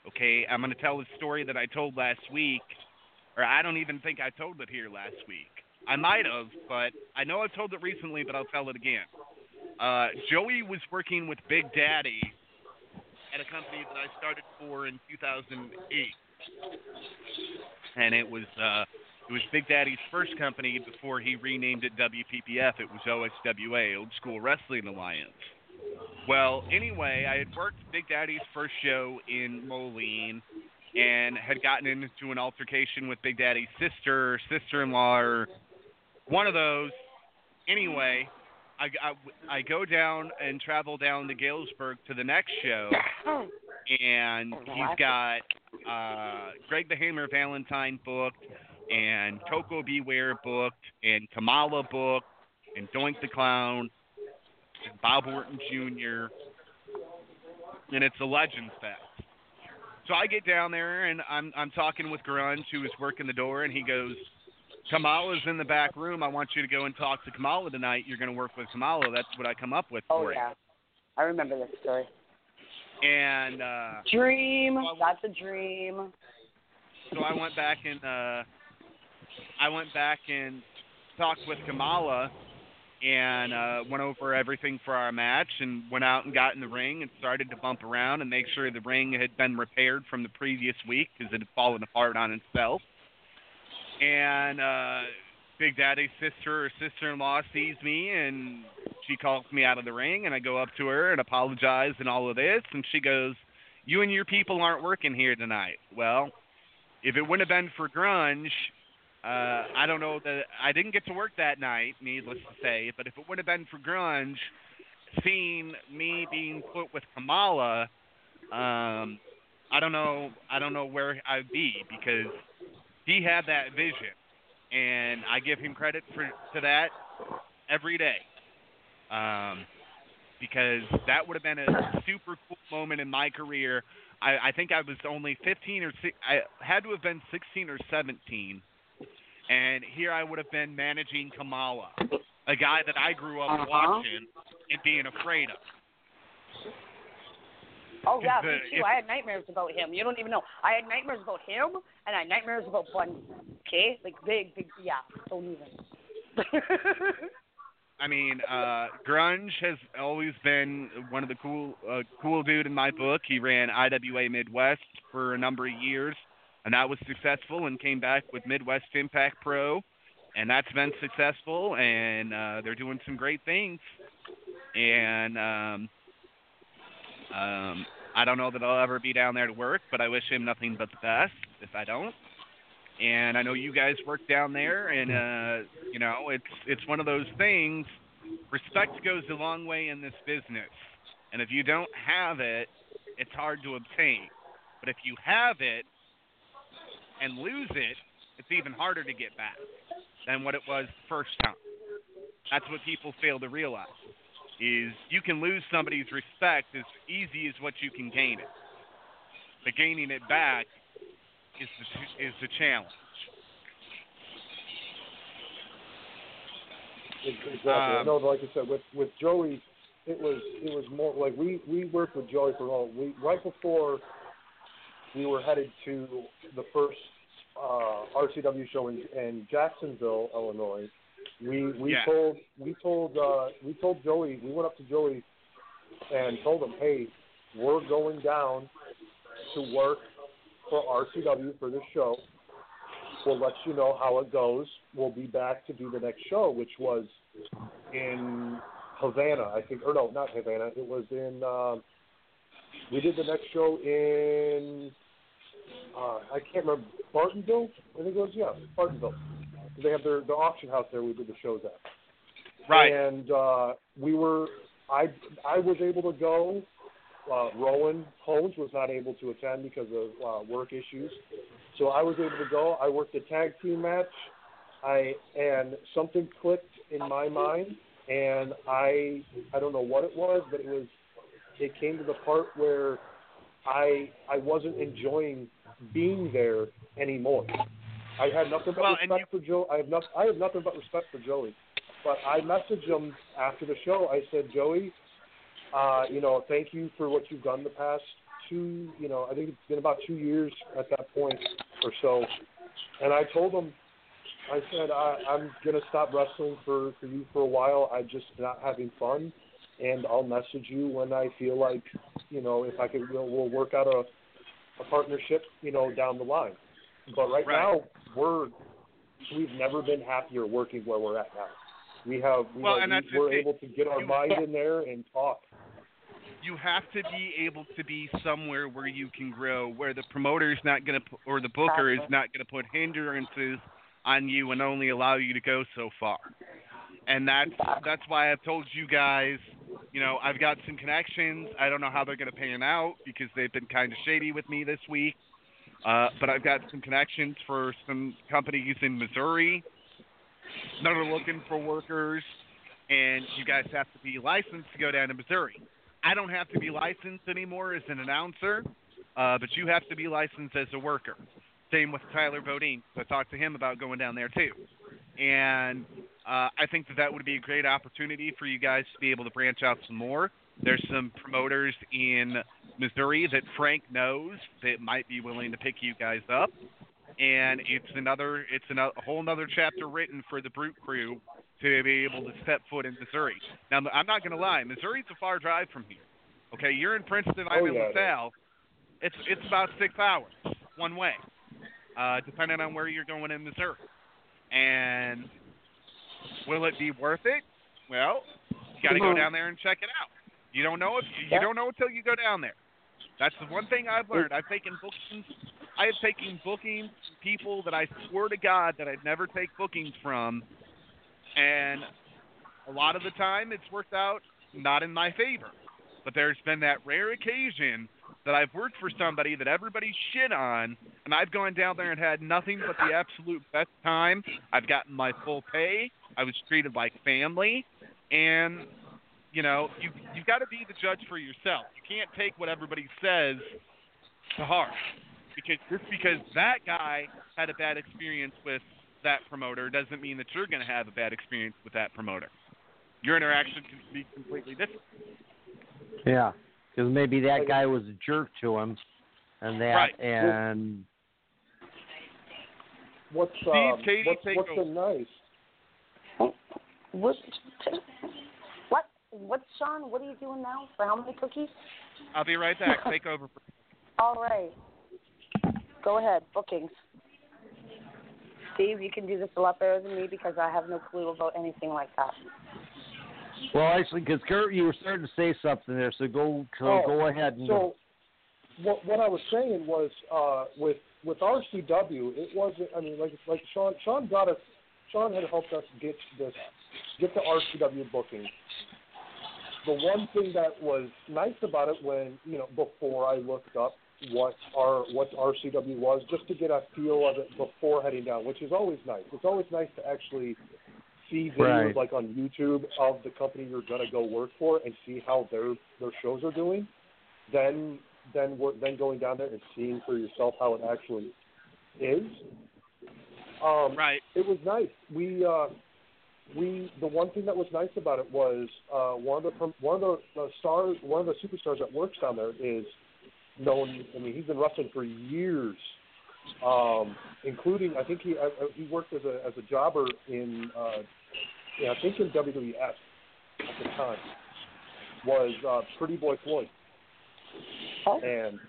Okay, I'm going to tell the story that I told last week or I don't even think I told it here last week. I might have, but I know I've told it recently, but I'll tell it again. Uh, Joey was working with Big Daddy at a company that I started for in 2008, and it was uh, it was Big Daddy's first company before he renamed it WPPF. It was OSWA, Old School Wrestling Alliance. Well, anyway, I had worked Big Daddy's first show in Moline and had gotten into an altercation with Big Daddy's sister, sister-in-law, or one of those. Anyway, I, I, I go down and travel down to Galesburg to the next show, [COUGHS] and he's got uh, Greg the Hammer Valentine booked, and Koko B. Ware booked, and Kamala booked, and Doink the Clown, and Bob Orton Jr., and it's a Legends Fest. So I get down there and I'm I'm talking with Grunge who is working the door and he goes, Kamala's in the back room. I want you to go and talk to Kamala tonight. You're going to work with Kamala. That's what I come up with Oh for yeah, I remember this story. And uh, Dream. Well, That's a dream. so I went back and uh, I went back and talked with Kamala and uh, went over everything for our match and went out and got in the ring and started to bump around and make sure the ring had been repaired from the previous week because it had fallen apart on itself. And uh, Big Daddy's sister or sister-in-law sees me and she calls me out of the ring and I go up to her and apologize and all of this and she goes, "You and your people aren't working here tonight." Well, if it wouldn't have been for grunge, uh, I don't know that I didn't get to work that night, needless to say. But if it would have been for grunge, seeing me being put with Kamala, um, I don't know. I don't know where I'd be because he had that vision, and I give him credit for to that every day. Um, because that would have been a super cool moment in my career. I, I think I was only 15 or six, I had to have been 16 or 17, and here I would have been managing Kamala, a guy that I grew up Uh-huh. watching and being afraid of. Oh yeah, The- me too. if- I had nightmares about him. You don't even know. I had nightmares about him, and I had nightmares about Bunny. Okay, like big, big. Yeah, don't even. [LAUGHS] I mean, uh, grunge has always been one of the cool, uh, cool dude in my book. He ran IWA Midwest for a number of years, and that was successful. And came back with Midwest Impact Pro, and that's been successful. And uh, they're doing some great things. And um, um, I don't know that I'll ever be down there to work, but I wish him nothing but the best if I don't. And I know you guys work down there, and uh, you know it's it's one of those things. Respect goes a long way in this business, and if you don't have it, it's hard to obtain. But if you have it and lose it, it's even harder to get back than what it was the first time. That's what people fail to realize is you can lose somebody's respect as easy as what you can gain it. But gaining it back is the is the challenge. Exactly. Um, no, like I said, with with Joey, it was it was more like we we worked with Joey for all we right before we were headed to the first uh, RCW show in, in Jacksonville, Illinois. We we Yeah. told we told uh, we told Joey we went up to Joey and told him, hey, we're going down to work for RCW for this show. We'll let you know how it goes. We'll be back to do the next show, which was in Havana, I think, or no, not Havana. It was in. Um, we did the next show in. Uh, I can't remember Bartonville. I think it was yeah, Bartonville. They have their the auction house there. We did the shows at. Right. And uh, we were. I I was able to go. Uh, Rowan Holmes was not able to attend because of uh, work issues, so I was able to go. I worked a tag team match. I and something clicked in my mind, and I I don't know what it was, but it was it came to the part where I I wasn't enjoying being there anymore. I had nothing but Well, respect for Joe. I have not I have nothing but respect for Joey. But I messaged him after the show. I said, Joey, uh, you know, thank you for what you've done the past two. You know, I think it's been about two years at that point or so. And I told him, I said, I, I'm gonna stop wrestling for for you for a while. I'm just not having fun, and I'll message you when I feel like, you know, if I could, we'll, we'll work out a a partnership, you know, down the line. But right, Right. now, we're we've never been happier working where we're at now. We have, you Well, know, we, we're thing. able to get our mind in there and talk. You have to be able to be somewhere where you can grow, where the promoter is not going to, or the booker is not going to put hindrances on you and only allow you to go so far. And that's that's why I've told you guys, you know, I've got some connections. I don't know how they're going to pan out because they've been kind of shady with me this week. Uh, but I've got some connections for some companies in Missouri that are looking for workers, and you guys have to be licensed to go down to Missouri. I don't have to be licensed anymore as an announcer, uh, but you have to be licensed as a worker. Same with Tyler Bodine. I talked to him about going down there too, and uh, I think that that would be a great opportunity for you guys to be able to branch out some more. There's some promoters in Missouri that Frank knows that might be willing to pick you guys up, and it's another it's ano- a whole another chapter written for the Brute Crue to be able to step foot in Missouri. Now, I'm not going to lie, Missouri's a far drive from here. Okay, you're in Princeton, I'm Oh, in yeah, it is. LaSalle. It's it's about six hours one way, uh, depending on where you're going in Missouri. And will it be worth it? Well, you got to go Mhm. down there and check it out. You don't know if you don't know until you go down there. That's the one thing I've learned. I've taken bookings. I have taken bookings people that I swear to God that I'd never take bookings from, and a lot of the time it's worked out not in my favor. But there's been that rare occasion that I've worked for somebody that everybody shit on, and I've gone down there and had nothing but the absolute best time. I've gotten my full pay. I was treated like family, and you know, you you've got to be the judge for yourself. You can't take what everybody says to heart because just because that guy had a bad experience with that promoter doesn't mean that you're going to have a bad experience with that promoter. Your interaction can be completely different. Yeah, because maybe that guy was a jerk to him, and that, Right. and What's Steve, um, Katie, what's, take what's over. nice? What? What? What, Sean? What are you doing now? For how many cookies? I'll be right back. Take over. [LAUGHS] All right. Go ahead. Bookings. Steve, you can do this a lot better than me because I have no clue about anything like that. well, actually, because Kurt, you were starting to say something there, so go, so Oh, go ahead and So, what what I was saying was uh, with with RCW, it wasn't. I mean, like like Sean Sean got us. Sean had helped us get this get the RCW booking. The one thing that was nice about it when you know before I looked up what our what RCW was, just to get a feel of it before heading down, which is always nice. It's always nice to actually see videos Right. like on YouTube of the company you're gonna go work for and see how their their shows are doing. Then then we're, then going down there and seeing for yourself how it actually is. Um, Right. It was nice. We uh, we the one thing that was nice about it was uh, one of the one of the, the stars one of the superstars that works down there is known. I mean, he's been wrestling for years, um, including I think he I, I- he worked as a as a jobber in uh, yeah I think in WWF at the time was uh, Pretty Boy Floyd, and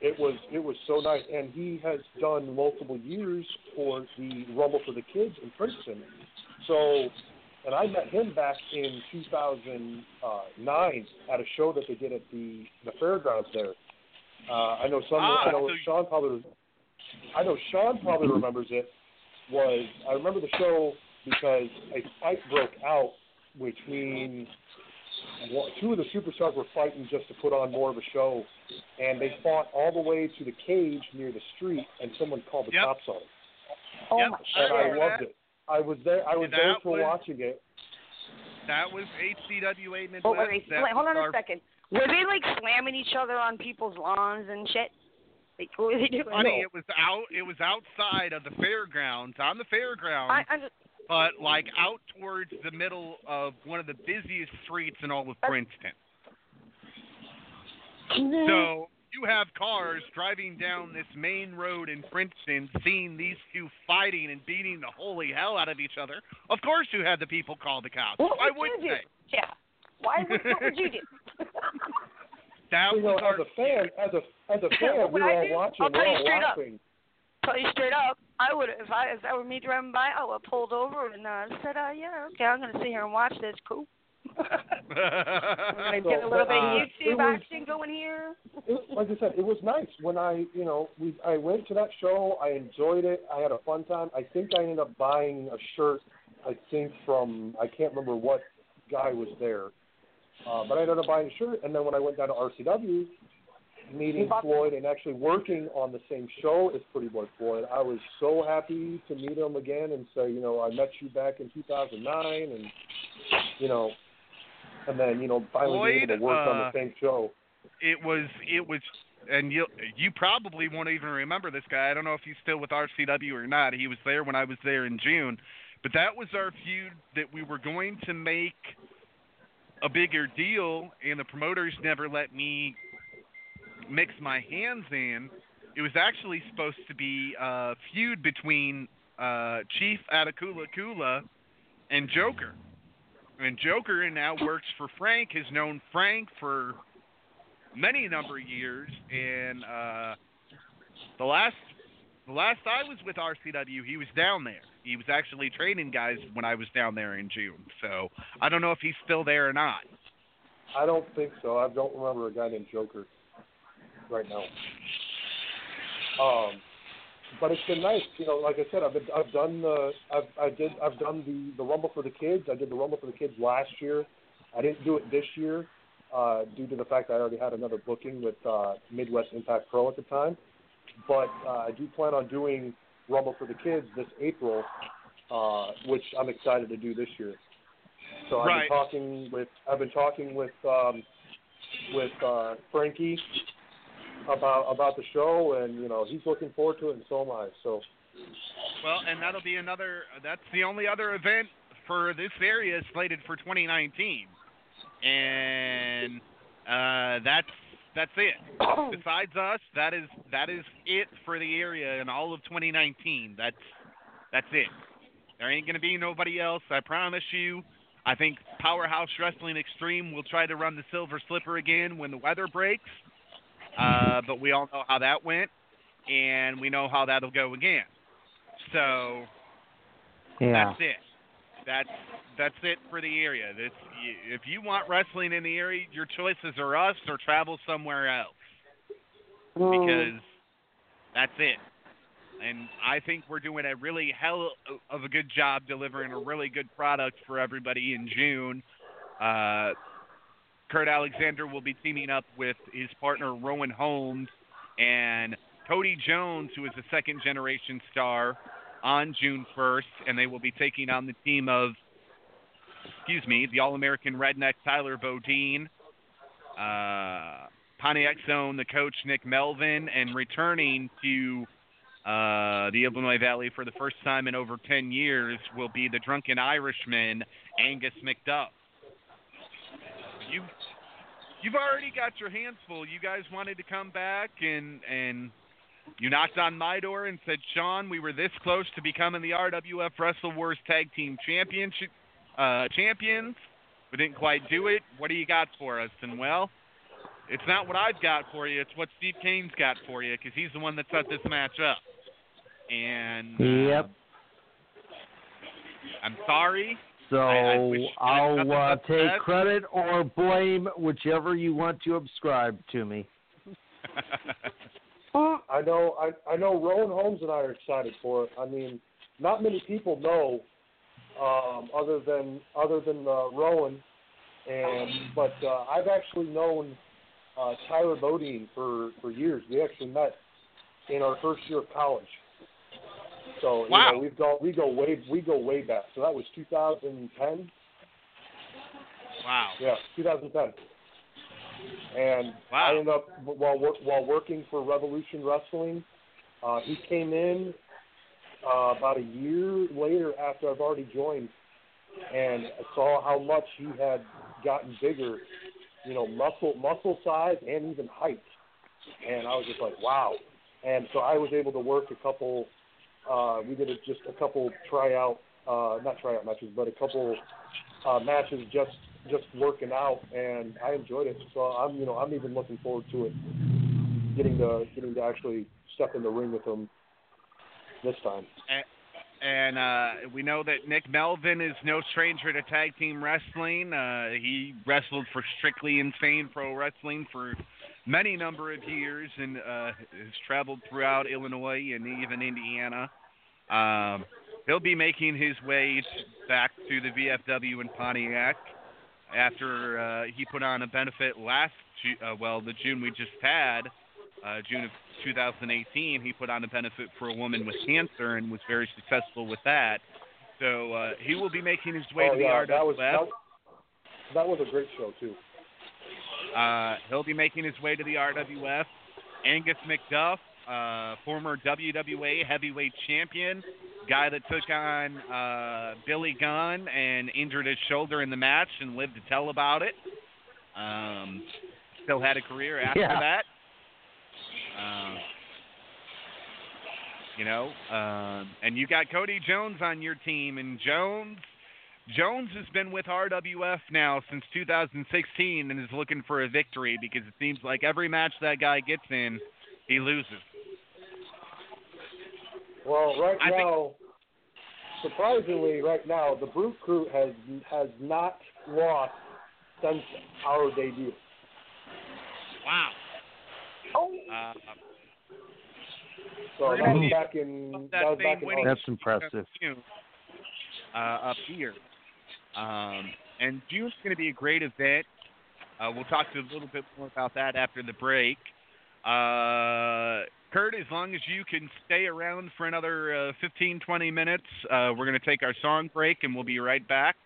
it was it was so nice. And he has done multiple years for the Rumble for the Kids in Princeton. So, and I met him back in 2009 at a show that they did at the the fairgrounds there. Uh, I know some. Ah, I know so- Sean probably. I know Sean probably remembers it. Was I remember the show because a fight broke out between two of the superstars were fighting just to put on more of a show, and they fought all the way to the cage near the street, and someone called the Yep. cops on them. Oh Yep, my I And I remember loved that. it. I was there. I was That there for was- watching it. That was HCWA Midwest. Oh, wait, That wait, hold on a second. Were they like slamming each other on people's lawns and shit? Like, what were they doing? Funny, it was out. It was outside of the fairgrounds, on the fairgrounds, I, I'm just, but like out towards the middle of one of the busiest streets in all of Princeton. Mm-hmm. So you have cars driving down this main road in Princeton, seeing these two fighting and beating the holy hell out of each other. Of course, you had the people call the cops. what Why would wouldn't you they? Yeah. Why would, what would you do? That You know, our as a fan, as a as a [LAUGHS] fan, we would were all do? watching. I'll tell you all straight up. Tell you straight up, I would if I if that were me driving by, I would have pulled over and uh, said, uh, yeah, okay, I'm gonna sit here and watch this. Cool. [LAUGHS] I'm gonna So, get a little but, bit uh, of it YouTube was- action going here. it, like I said, it was nice when I, you know, we I went to that show. I enjoyed it. I had a fun time. I think I ended up buying a shirt. I think from I can't remember what guy was there, uh, but I ended up buying a shirt. And then when I went down to RCW, meeting Floyd and actually working on the same show as Pretty Boy Floyd, I was so happy to meet him again and say, you know, I met you back in 2009, and you know, and then you know finally being able to work on uh, the same show. it was it was and you you probably won't even remember this guy. I don't know if he's still with RCW or not. He was there when I was there in June. But that was our feud that we were going to make a bigger deal and the promoters never let me mix my hands in. It was actually supposed to be a feud between uh Chief Atakula Kula and Joker. And Joker now works for Frank, has known Frank for many number of years and uh the last the last I was with RCW he was down there. He was actually training guys when I was down there in June. So I don't know if he's still there or not. I don't think so. I don't remember a guy named Joker right now. Um, but it's been nice, you know. Like I said, I've been, I've done the I've I did I've done the the Rumble for the Kids. I did the Rumble for the Kids last year. I didn't do it this year uh, due to the fact that I already had another booking with uh, Midwest Impact Pro at the time. But uh, I do plan on doing Rumble for the Kids this April, uh, which I'm excited to do this year. So I've Right. been talking with I've been talking with um, with uh, Frankie about about the show, and you know he's looking forward to it, and so am I. So Well, and that'll be another that's the only other event for this area slated for 2019. And uh that's that's it. [COUGHS] Besides us, that is that is it for the area in all of 2019. That's that's it. There ain't gonna be nobody else. I promise you. I think Powerhouse Wrestling Extreme will try to run the Silver Slipper again when the weather breaks. Uh, but we all know how that went, and we know how that'll go again. So Yeah. that's it. That's that's it for the area. This, if you want wrestling in the area, your choices are us or travel somewhere else because that's it. And I think we're doing a really hell of a good job delivering a really good product for everybody in June. Uh, Kurt Alexzander will be teaming up with his partner Rowan Holmes and Cody Jones, who is a second generation star, on June 1st, and they will be taking on the team of, excuse me, the All American Redneck Tyler Bodine, uh, Pontiac Zone, the coach Nick Melvin, and returning to uh, the Illinois Valley for the first time in over 10 years will be the drunken Irishman, Angus McDuff. You you've already got your hands full. You guys wanted to come back and and you knocked on my door and said, Sean, we were this close to becoming the RWF Wrestle Wars Tag Team Championship uh, champions. We didn't quite do it. What do you got for us? And well, it's not what I've got for you. It's what Steve Cain's got for you because he's the one that set this match up. And uh, Yep. I'm sorry. So I, I I'll uh, take credit or blame, whichever you want to ascribe to me. [LAUGHS] I know I I know Rowan Holmes and I are excited for it. I mean, not many people know um, other than other than uh, Rowan, and but uh, I've actually known uh, Tyler Bodine for for years. We actually met in our first year of college. So Wow. you know, we've go we go way we go way back. So that was 2010. wow. Yeah, 2010. And Wow. I ended up while while working for Revolution Wrestling. Uh, he came in uh, about a year later after I've already joined, and I saw how much he had gotten bigger, you know, muscle muscle size and even height. And I was just like, wow. And so I was able to work a couple. Uh, we did a, just a couple tryout, uh, not tryout matches, but a couple uh, matches just just working out, and I enjoyed it. So I'm, you know, I'm even looking forward to it, getting to getting to actually step in the ring with him this time. And uh, we know that Nick Melvin is no stranger to tag team wrestling. Uh, he wrestled for Strictly Insane Pro Wrestling for many number of years and uh, has traveled throughout Illinois and even Indiana. Um, he'll be making his way back to the VFW in Pontiac after uh, he put on a benefit last, Ju- uh, well, the June we just had, uh, June of 2018, he put on a benefit for a woman with cancer and was very successful with that. So uh, he will be making his way oh to the yeah, RWF. that was that, that was a great show too. Uh, he'll be making his way to the RWF. Angus McDuff, uh, former WWA heavyweight champion, guy that took on uh, Billy Gunn and injured his shoulder in the match and lived to tell about it. Um, still had a career after Yeah. that. Um, you know, um, and you got Cody Jones on your team, and Jones Jones has been with RWF now since 2016 and is looking for a victory because it seems like every match that guy gets in, he loses. Well, right I think- now, surprisingly, right now the Brute Crue has has not lost since our debut. Wow. Oh, Uh, So that was back in that that was back in winning- August. That's impressive. Uh, up here. Um, and June's going to be a great event. Uh, we'll talk to a little bit more about that after the break. Uh, Kurt, as long as you can stay around for another uh, 15, 20 minutes, uh, we're going to take our song break and we'll be right back.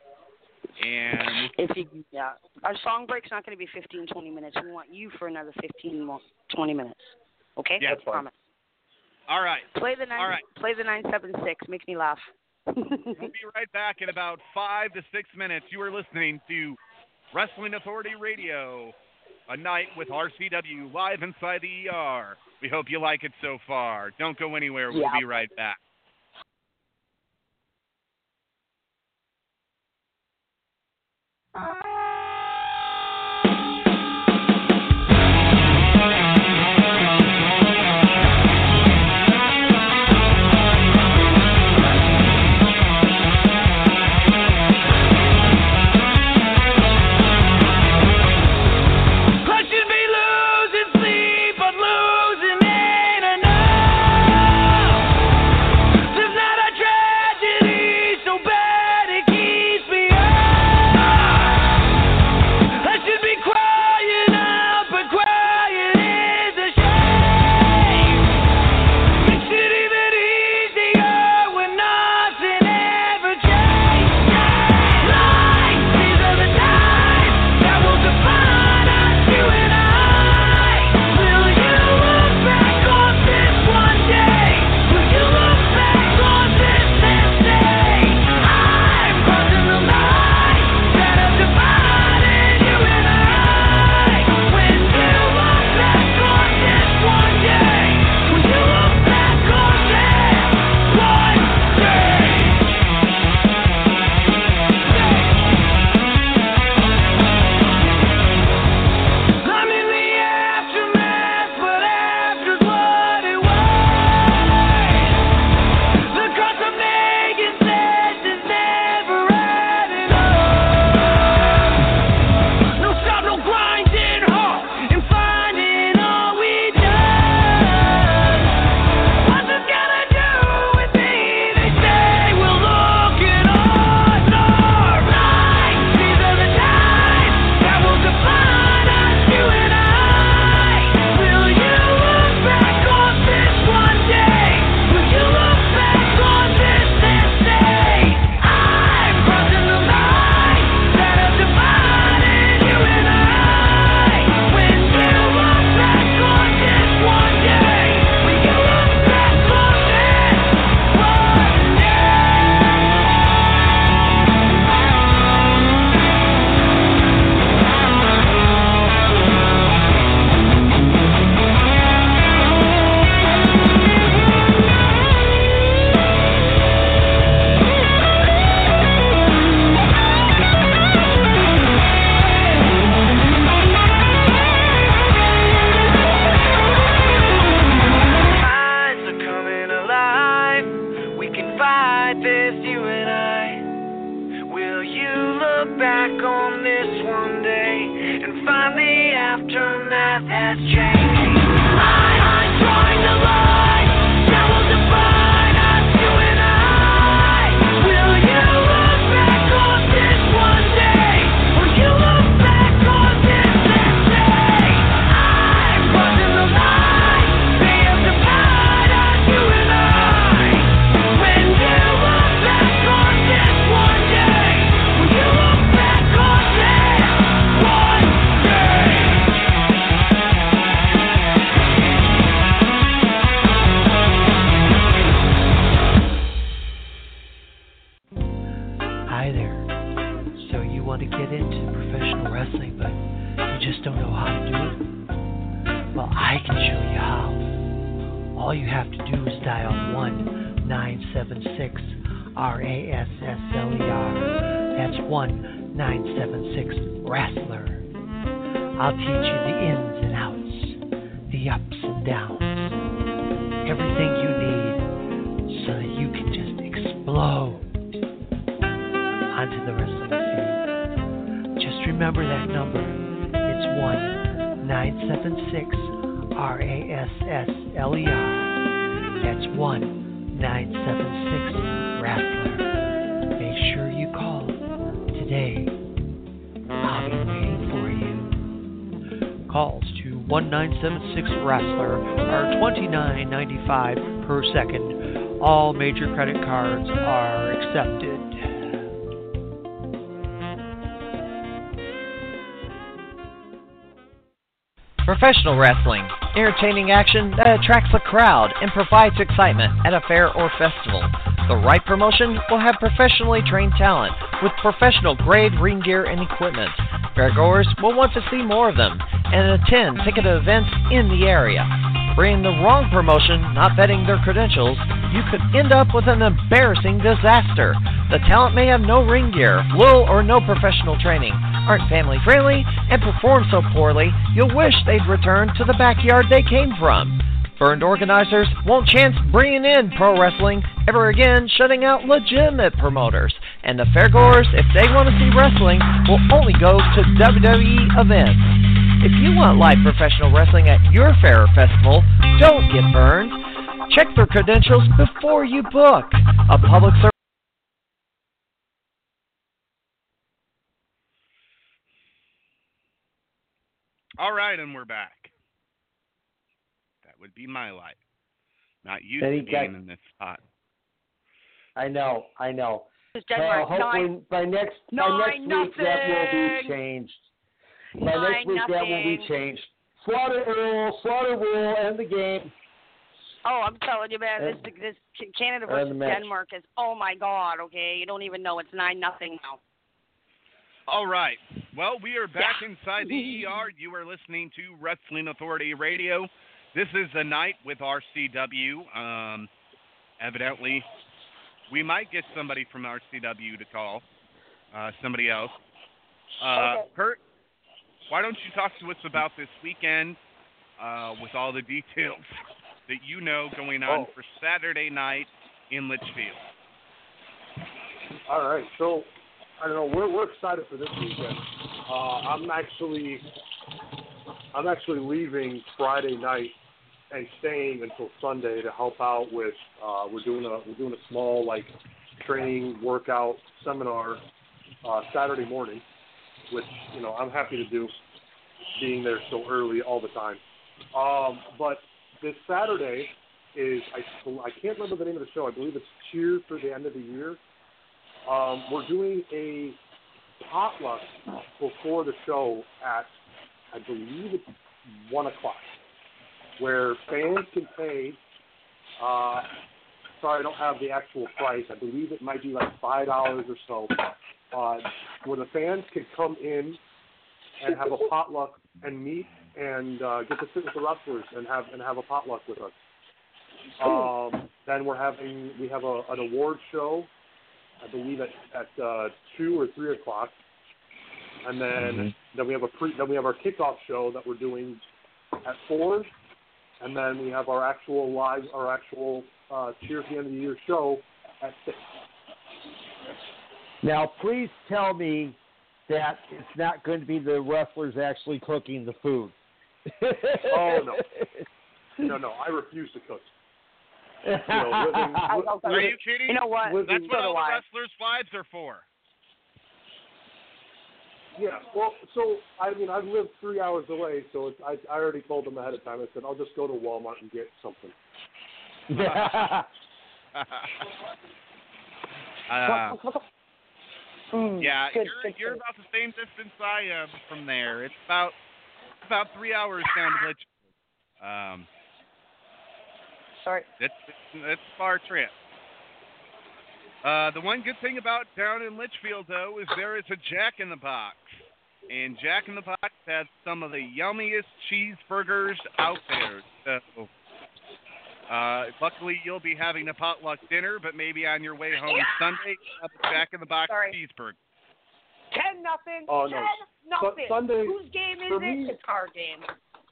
And if you, yeah, our song break's not going to be 15, 20 minutes. We want you for another 15, 20 minutes. Okay, Yeah. That's fine. promise. all right, Play the nine. All right. Play the nine seven six. Makes me laugh. we'll be right back in about five to six minutes. You are listening to Wrestling Authority Radio, a night with RCW live inside the ER. We hope you like it so far. Don't go anywhere. We'll Yeah. be right back. I $29.95 per second. All major credit cards are accepted. Professional wrestling, entertaining action that attracts a crowd and provides excitement at a fair or festival. The right promotion will have professionally trained talent with professional grade ring gear and equipment. Fairgoers will want to see more of them and attend ticketed events in the area. Bringing the wrong promotion, not vetting their credentials, you could end up with an embarrassing disaster. The talent may have no ring gear, little or no professional training, aren't family friendly, and perform so poorly you'll wish they'd return to the backyard they came from. Burned organizers won't chance bringing in pro wrestling ever again, shutting out legitimate promoters. And the fairgoers, if they want to see wrestling, will only go to WWE events. If you want live professional wrestling at your fair or festival, don't get burned. Check their credentials before you book. A public service. All right, and we're back. That would be my life. Not used Then to got- in this spot. I know, I know. It's Well, Denmark. hopefully Nine, by next by next week that will be changed. By Nine, next week that will be nothing. changed. Slaughter rule, slaughter rule, end the game. Oh, I'm telling you, man, this And- this Canada versus. Denmark is oh my god. Okay, you don't even know it's nine nothing now. All right. Well, we are back inside the ER. [LAUGHS] You are listening to Wrestling Authority Radio. This is the night with RCW. Um, evidently, we might get somebody from RCW to call. Uh, somebody else. Uh, Okay. Kurt, why don't you talk to us about this weekend uh, with all the details [LAUGHS] that you know going on Oh. for Saturday night in Litchfield? All right, so I don't know. We're we're excited for this weekend. Uh, I'm actually I'm actually leaving Friday night and staying until Sunday to help out with. Uh, we're doing a we're doing a small like training workout seminar uh, Saturday morning, which you know I'm happy to do, being there so early all the time. Um, but this Saturday is I I can't remember the name of the show. I believe it's Cheers for the End of the Year. Um, we're doing a potluck before the show at I believe it's one o'clock, where fans can pay. Uh, sorry, I don't have the actual price. I believe it might be like five dollars or so. Uh, where the fans can come in and have a potluck and meet and uh, get to sit with the wrestlers and have and have a potluck with us. Um, then we're having we have a, an award show, I believe at at uh, two or three o'clock, and then then we have a pre then we have our kickoff show that we're doing at four, and then we have our actual live our actual uh, cheers at the end of the year show at six. Now, please tell me that it's not going to be the wrestlers actually cooking the food. Oh no, no, no! I refuse to cook. You know, living, Are you kidding? You know what? Living- That's what all the wrestlers' wives are for. Yeah, well, so I mean, I've lived three hours away, so it's, I I already told them ahead of time. I said I'll just go to Walmart and get something. [LAUGHS] [LAUGHS] uh, Mm, yeah, good, you're good you're food. about the same distance I am from there. It's about about three hours down to Litchfield. Um, Sorry. it's it's, it's a far trip. Uh, the one good thing about down in Litchfield, though, is there is a Jack in the Box, and Jack in the Box has some of the yummiest cheeseburgers out there. So, uh, luckily, you'll be having a potluck dinner, but maybe on your way home Sunday, have a in the Box Sorry. cheeseburger. Ten nothing. Oh, no. Ten Su- nothing. Sunday, Whose game is for it? me- It's our game.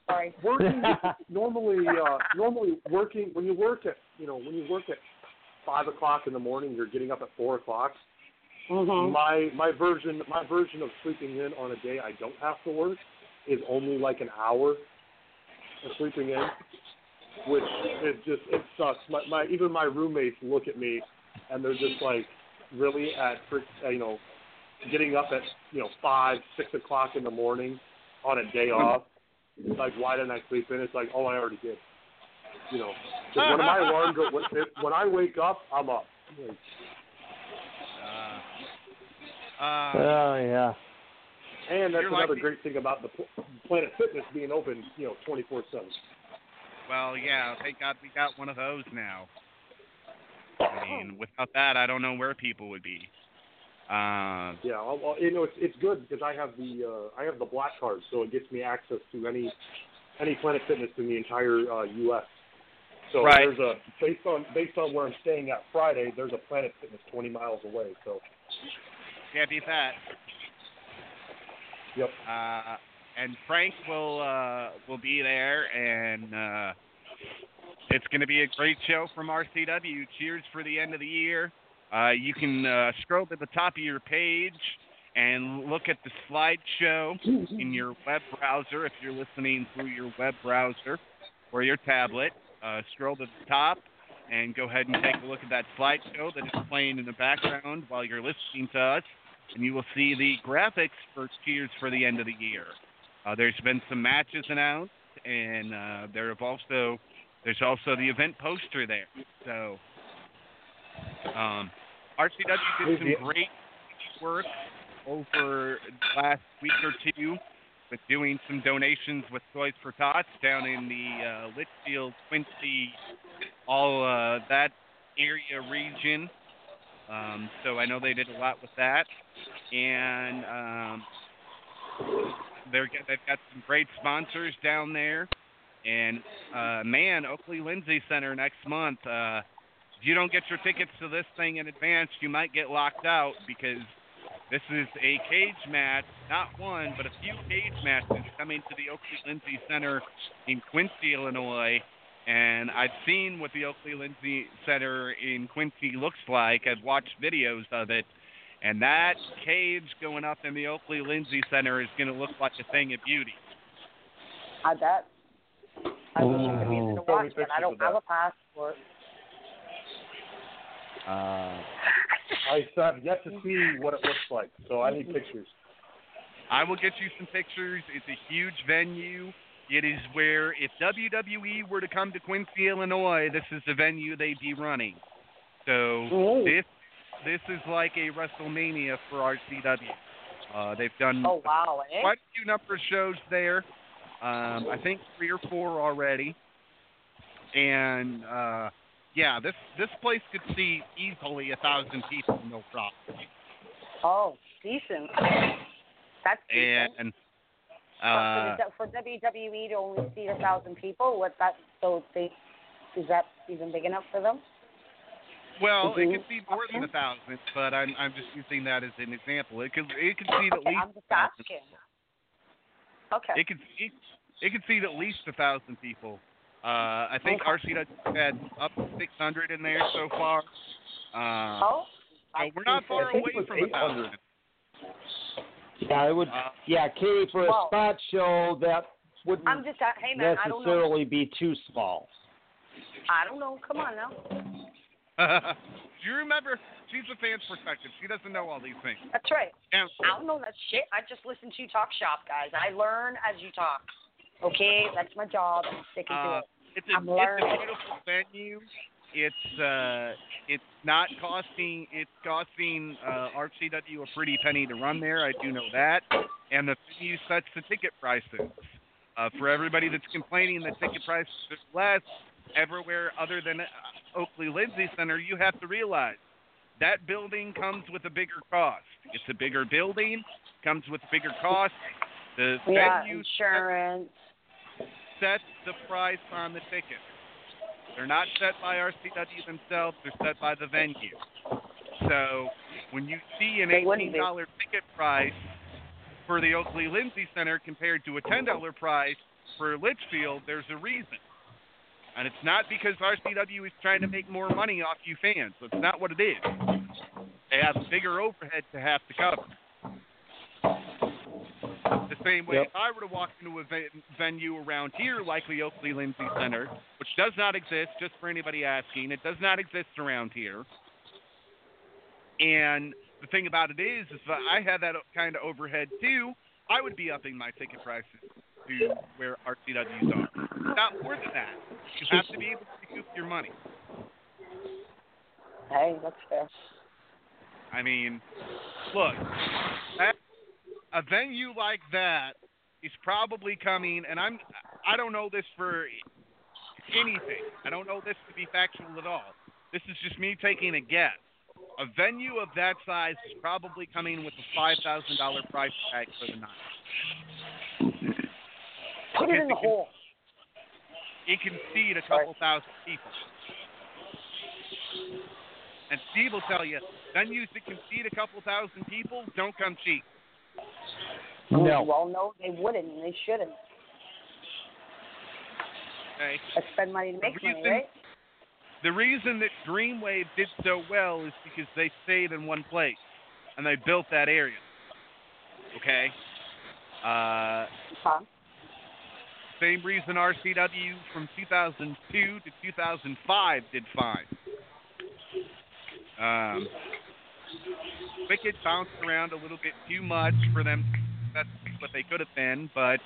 Sorry. [LAUGHS] Working normally, uh, normally working when you work at you know when you work at five o'clock in the morning, you're getting up at four o'clock. Mm-hmm. My my version my version of sleeping in on a day I don't have to work is only like an hour of sleeping in, which is just it sucks. My, my even my roommates look at me and they're just like, really at frick- uh, you know, getting up at you know five six o'clock in the morning on a day off. It's Like why didn't I sleep in? It's like oh I already did. You know, 'cause when [LAUGHS] my alarm go when, when I wake up I'm up. Like, Uh, uh, oh yeah. And that's another like- great thing about the Planet Fitness being open, you know, 24 seven. Well, yeah, thank God we got one of those now. I mean, without that, I don't know where people would be. Um, Yeah, well, well, you know, it's it's good because I have the uh, I have the black card, so it gets me access to any any Planet Fitness in the entire uh, U.S. So Right. there's a based on based on where I'm staying at Friday, there's a Planet Fitness 20 miles away. So can't beat that. yep, Uh, and Frank will uh, will be there, and uh, it's going to be a great show from RCW. Cheers for the end of the year. Uh, you can uh, scroll to the top of your page and look at the slideshow in your web browser if you're listening through your web browser or your tablet. Uh, scroll to the top and go ahead and take a look at that slideshow that is playing in the background while you're listening to us, and you will see the graphics for Cheers for the end of the year. Uh, there's been some matches announced, and uh, there have also there's also the event poster there. So um, RCW did some great work over the last week or two with doing some donations with Toys for Tots down in the uh, Litchfield, Quincy, all uh, that area region. Um, so I know they did a lot with that, and um, they're they've got some great sponsors down there. And uh, man, Oakley Lindsay Center next month. Uh, if you don't get your tickets to this thing in advance, you might get locked out because this is a cage match, not one, but a few cage matches coming to the Oakley Lindsay Center in Quincy, Illinois. And I've seen what the Oakley Lindsay Center in Quincy looks like. I've watched videos of it. And that cage going up in the Oakley Lindsay Center is going to look like a thing of beauty. I bet. I wish I could be there to watch it. I don't have a passport. Uh, I have yet to see what it looks like, so I need pictures. I will get you some pictures. It's a huge venue. It is where if WWE were to come to Quincy, Illinois, this is the venue they'd be running. So this this is like a WrestleMania for RCW. Uh, they've done Oh wow, eh? quite a few number of shows there. Um, I think three or four already. And uh, yeah, this this place could seat easily a thousand people, no problem. Oh, decent. That's decent. And uh, for, the, for WWE to only seat a thousand people, what that so they is that even big enough for them? Well, it Mhm. could be more than a thousand, but I'm I'm just using that as an example. It could it could seat at least I'm just a thousand. asking. Okay. It could it, it could seat at least a thousand people. Uh, I think RCW had up to 600 in there so far. Uh, oh, so we're not far I think it away was from a 800. thousand. Yeah, it would. Uh, yeah, Katie, for a Well- spot show that wouldn't I'm just, uh, hey man, I don't know. necessarily be too small. I don't know. Come on now. Do you remember? She's a fan's perspective. She doesn't know all these things. That's right. And I don't know that shit. I just listen to you talk shop, guys. I learn as you talk. Okay, that's my job. I'm sticking to uh, it. it's a I'm it's a beautiful venue. It's uh it's not costing it's costing uh RCW a pretty penny to run there. I do know that. And the venue sets the ticket prices. Uh, for everybody that's complaining that ticket prices are less everywhere other than uh, Oakley Lindsay Center, you have to realize that building comes with a bigger cost. It's a bigger building, comes with bigger cost. The Yeah, venue insurance. sets the price on the ticket. They're not set by RCW themselves, they're set by the venue. So when you see an be. $18 ticket price for the Oakley Lindsay Center compared to a $10 price for Litchfield, there's a reason. And it's not because RCW is trying to make more money off you fans. That's not what it is. They have a bigger overhead to have to cover. The same way, Yep. if I were to walk into a ve- venue around here like the Oakley Lindsay Center, which does not exist, just for anybody asking, it does not exist around here. And the thing about it is, is that I had that kind of overhead too. I would be upping my ticket prices to where RCWs are. Not more than that. You have to be able to recoup your money. Hey, that's fair. I mean, look, a venue like that is probably coming, and I'm I don't know this for anything. I don't know this to be factual at all. This is just me taking a guess. A venue of that size is probably coming with a five thousand dollar price tag for the night. Put it in the hole. It can seat a couple thousand people. And Steve will tell you, venues that can seat a couple thousand people don't come cheap. No. Well, no, they wouldn't. and They shouldn't. Okay. I spend money to make The money, reason- right? The reason that Dreamwave did so well is because they stayed in one place and they built that area. Okay? Uh, Huh? Same reason RCW from 2002 to 2005 did fine. Um, Wicked bounced around a little bit too much for them. That's what they could have been, but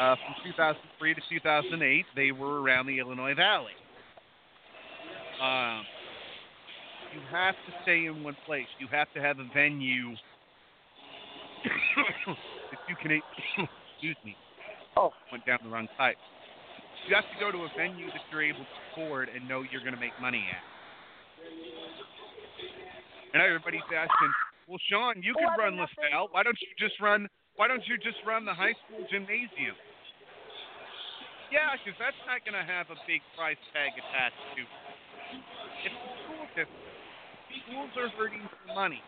uh, from 2003 to 2008, they were around the Illinois Valley. Um, you have to stay in one place. You have to have a venue [COUGHS] that you can. [COUGHS] excuse me. Oh. Went down the wrong pipe. You have to go to a venue that you're able to afford and know you're going to make money at. And everybody's asking, well, Sean, you could run LaSalle. Why don't you just run? Why don't you just run the high school gymnasium? Yeah, because that's not going to have a big price tag attached to it. It's the school system. Schools are hurting for money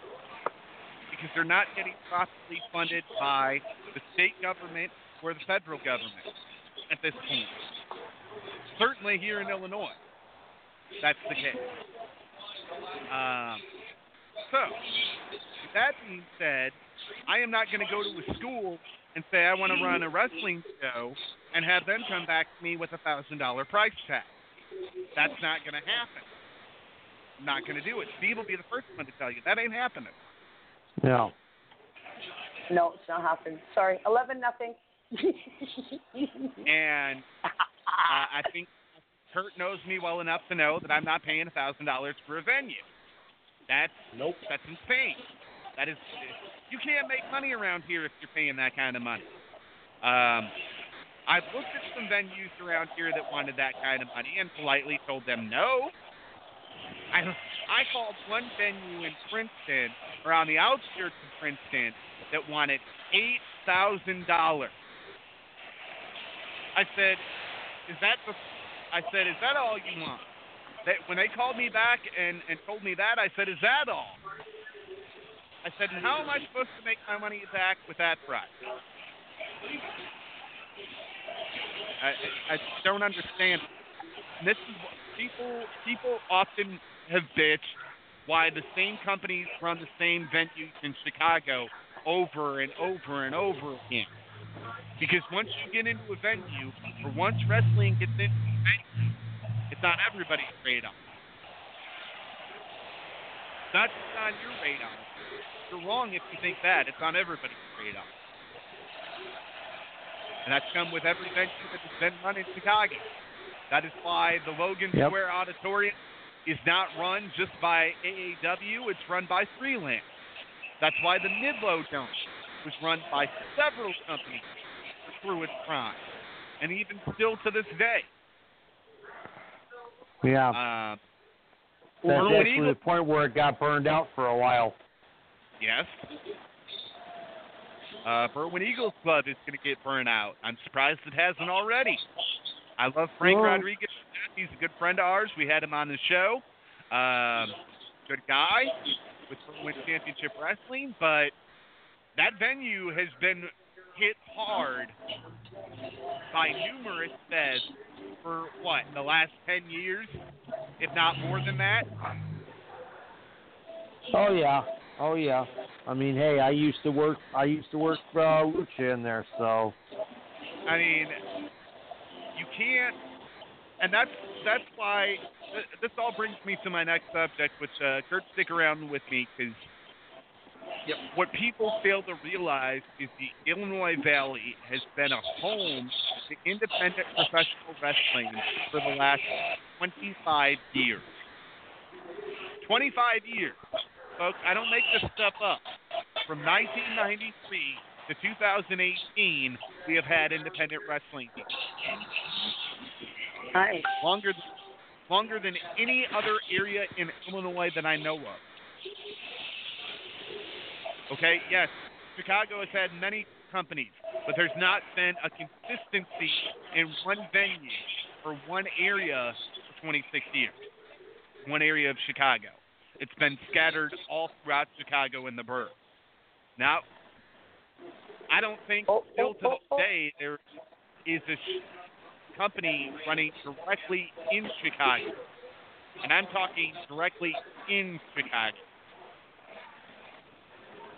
because they're not getting properly funded by the state government or the federal government at this point. Certainly here in Illinois, that's the case. Um, so, with that being said, I am not going to go to a school and say I want to run a wrestling show and have them come back to me with a thousand dollar price tag. That's not going to happen. I'm not going to do it. Steve will be the first one to tell you that ain't happening. No. No, it's not happening. Sorry. Eleven nothing. And uh, I think Kurt knows me well enough to know that I'm not paying a thousand dollars for a venue. That's nope. That's insane. That is, you can't make money around here if you're paying that kind of money. Um, I've looked at some venues around here that wanted that kind of money and politely told them no. I I called one venue in Princeton or on the outskirts of Princeton that wanted eight thousand dollars. I said, "Is that the?" I said, "Is that all you want?" They, when they called me back and and told me that, I said, "Is that all?" I said, "And how am I supposed to make my money back with that price?" I, I I don't understand. And this is what people people often have bitched why the same companies run the same venues in Chicago over and over and over again. Because once you get into a venue, or once wrestling gets into a venue, it's on everybody's radar. It's not just on your radar. You're wrong if you think that. It's on everybody's radar. And that's come with every venue that has been run in Chicago. That is why the Logan Yep. Square Auditorium is not run just by AAW, it's run by freelance. That's why the Midlow Dome was run by several companies through its prime. And even still to this day. Yeah. Um, That's actually Eagles- the point where it got burned out for a while. Yes. Uh, Berwyn Eagles Club is going to get burned out. I'm surprised it hasn't already. I love Frank Well- Rodriguez. He's a good friend of ours. We had him on the show. Um, good guy with Berwyn Championship Wrestling, but that venue has been hit hard by numerous feds for what the last ten years, if not more than that. Oh yeah. Oh yeah. I mean, hey, I used to work. I used to work uh, lucha in there, so. I mean, you can't, and that's that's why this all brings me to my next subject. Which uh, Kurt, stick around with me because what people fail to realize is the Illinois Valley has been a home to independent professional wrestling for the last 25 years. 25 years, folks. I don't make this stuff up. From 1993 to 2018, we have had independent wrestling. Nice. Longer, longer than any other area in Illinois that I know of. Okay, yes, Chicago has had many companies, but there's not been a consistency in one venue or one area for 26 years. One area of Chicago. It's been scattered all throughout Chicago and the burg. Now, I don't think oh, still oh, to this oh, day there is a sh- company running directly in Chicago. And I'm talking directly in Chicago.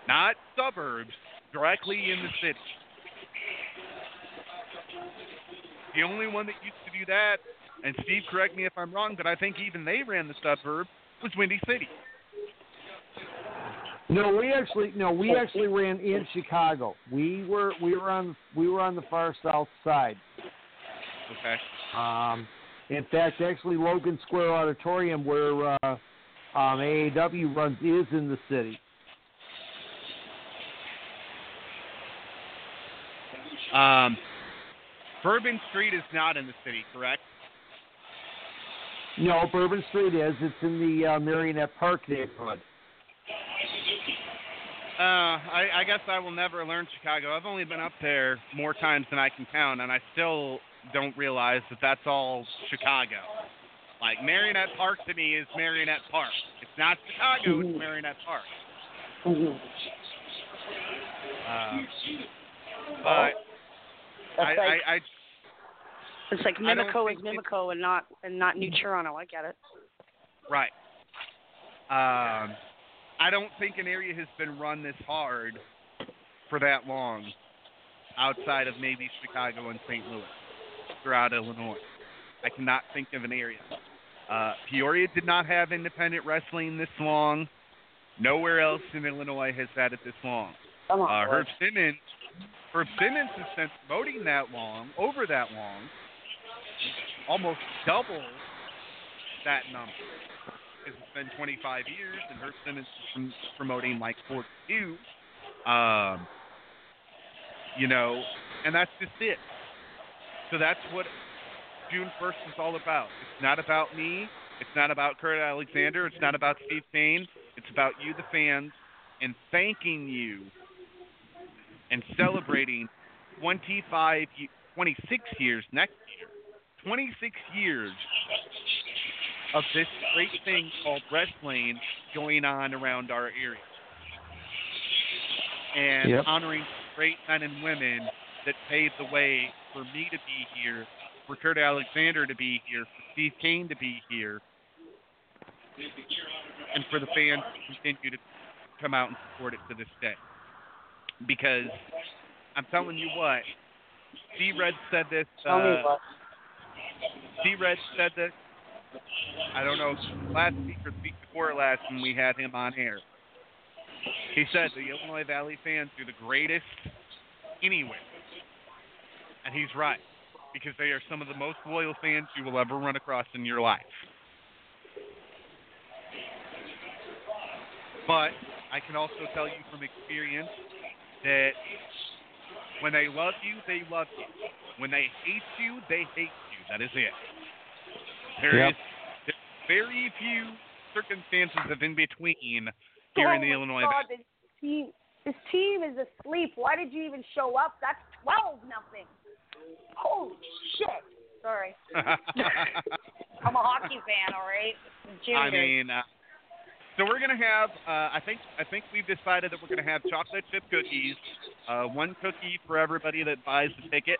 Not suburbs, directly in the city. The only one that used to do that, and Steve, correct me if I'm wrong, but I think even they ran the suburb, was Windy City. No, we actually no, we actually ran in Chicago. We were we were on we were on the far south side. Okay. Um, in fact, actually, Logan Square Auditorium, where uh, um, AAW runs, is in the city. Um, Bourbon Street is not in the city, correct? No, Bourbon Street is. It's in the uh, Merrionette Park neighborhood. Uh, I, I guess I will never learn Chicago. I've only been up there more times than I can count, and I still don't realize that that's all Chicago. Like Merrionette Park to me is Merrionette Park. It's not Chicago. It's Merrionette Park. Uh, but I, like- I, I It's like Mimico is Mimico and not and not New Toronto. I get it. Right. Um, I don't think an area has been run this hard for that long outside of maybe Chicago and St. Louis throughout Illinois. I cannot think of an area. Uh, Peoria did not have independent wrestling this long. Nowhere else in Illinois has had it this long. Come on, Uh, Herb. Simmons, Herb Simmons has been promoting that long, over that long, almost double that number. It's been 25 years, and Herb Simmons is promoting like 42. Um, you know, and that's just it. So that's what June 1st is all about. It's not about me. It's not about Kurt Alexzander. It's not about Steve Cain. It's about you, the fans, and thanking you and celebrating 25, ye- 26 years next year. 26 years of this great thing called wrestling going on around our area. And Yep. honoring great men and women that paved the way for me to be here, for Kurt Alexzander to be here, for Steve Cain to be here, and for the fans to continue to come out and support it to this day. Because I'm telling you what, C Red said this. Uh. C Red said this. I don't know last week or the week before last when we had him on air. He said the Illinois Valley fans are the greatest anywhere, and he's right because they are some of the most loyal fans you will ever run across in your life. But I can also tell you from experience that when they love you, they love you. When they hate you, they hate you. That is it. There Yep. is there's very few circumstances of in between here in the oh Illinois. God, this team, this team is asleep. Why did you even show up? That's twelve nothing. Holy shit! Sorry, [LAUGHS] [LAUGHS] I'm a hockey fan. All right, Junior. I mean, uh, so we're gonna have. Uh, I think I think we've decided that we're gonna have chocolate chip cookies. Uh, one cookie for everybody that buys the ticket,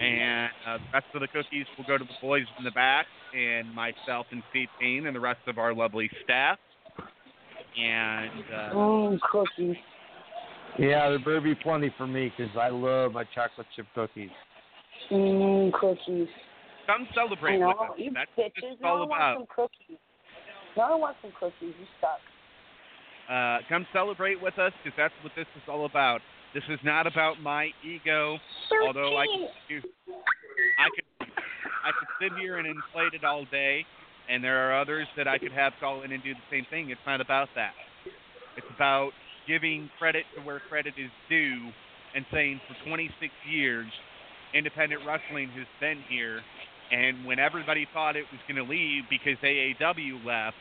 and uh, the rest of the cookies will go to the boys in the back, and myself and Steve Cain, and the rest of our lovely staff. And uh, mm, cookies. Yeah, there better be plenty for me because I love my chocolate chip cookies. Mm, cookies. come I celebrate know with us. you That's what this bitches. is No all about. some cookies. No one wants some cookies. You suck. Uh, come celebrate with us because that's what this is all about. This is not about my ego, although I could, I could, I could sit here and inflate it all day, and there are others that I could have call in and do the same thing. It's not about that. It's about giving credit to where credit is due, and saying for 26 years, independent wrestling has been here, and when everybody thought it was going to leave because AAW left,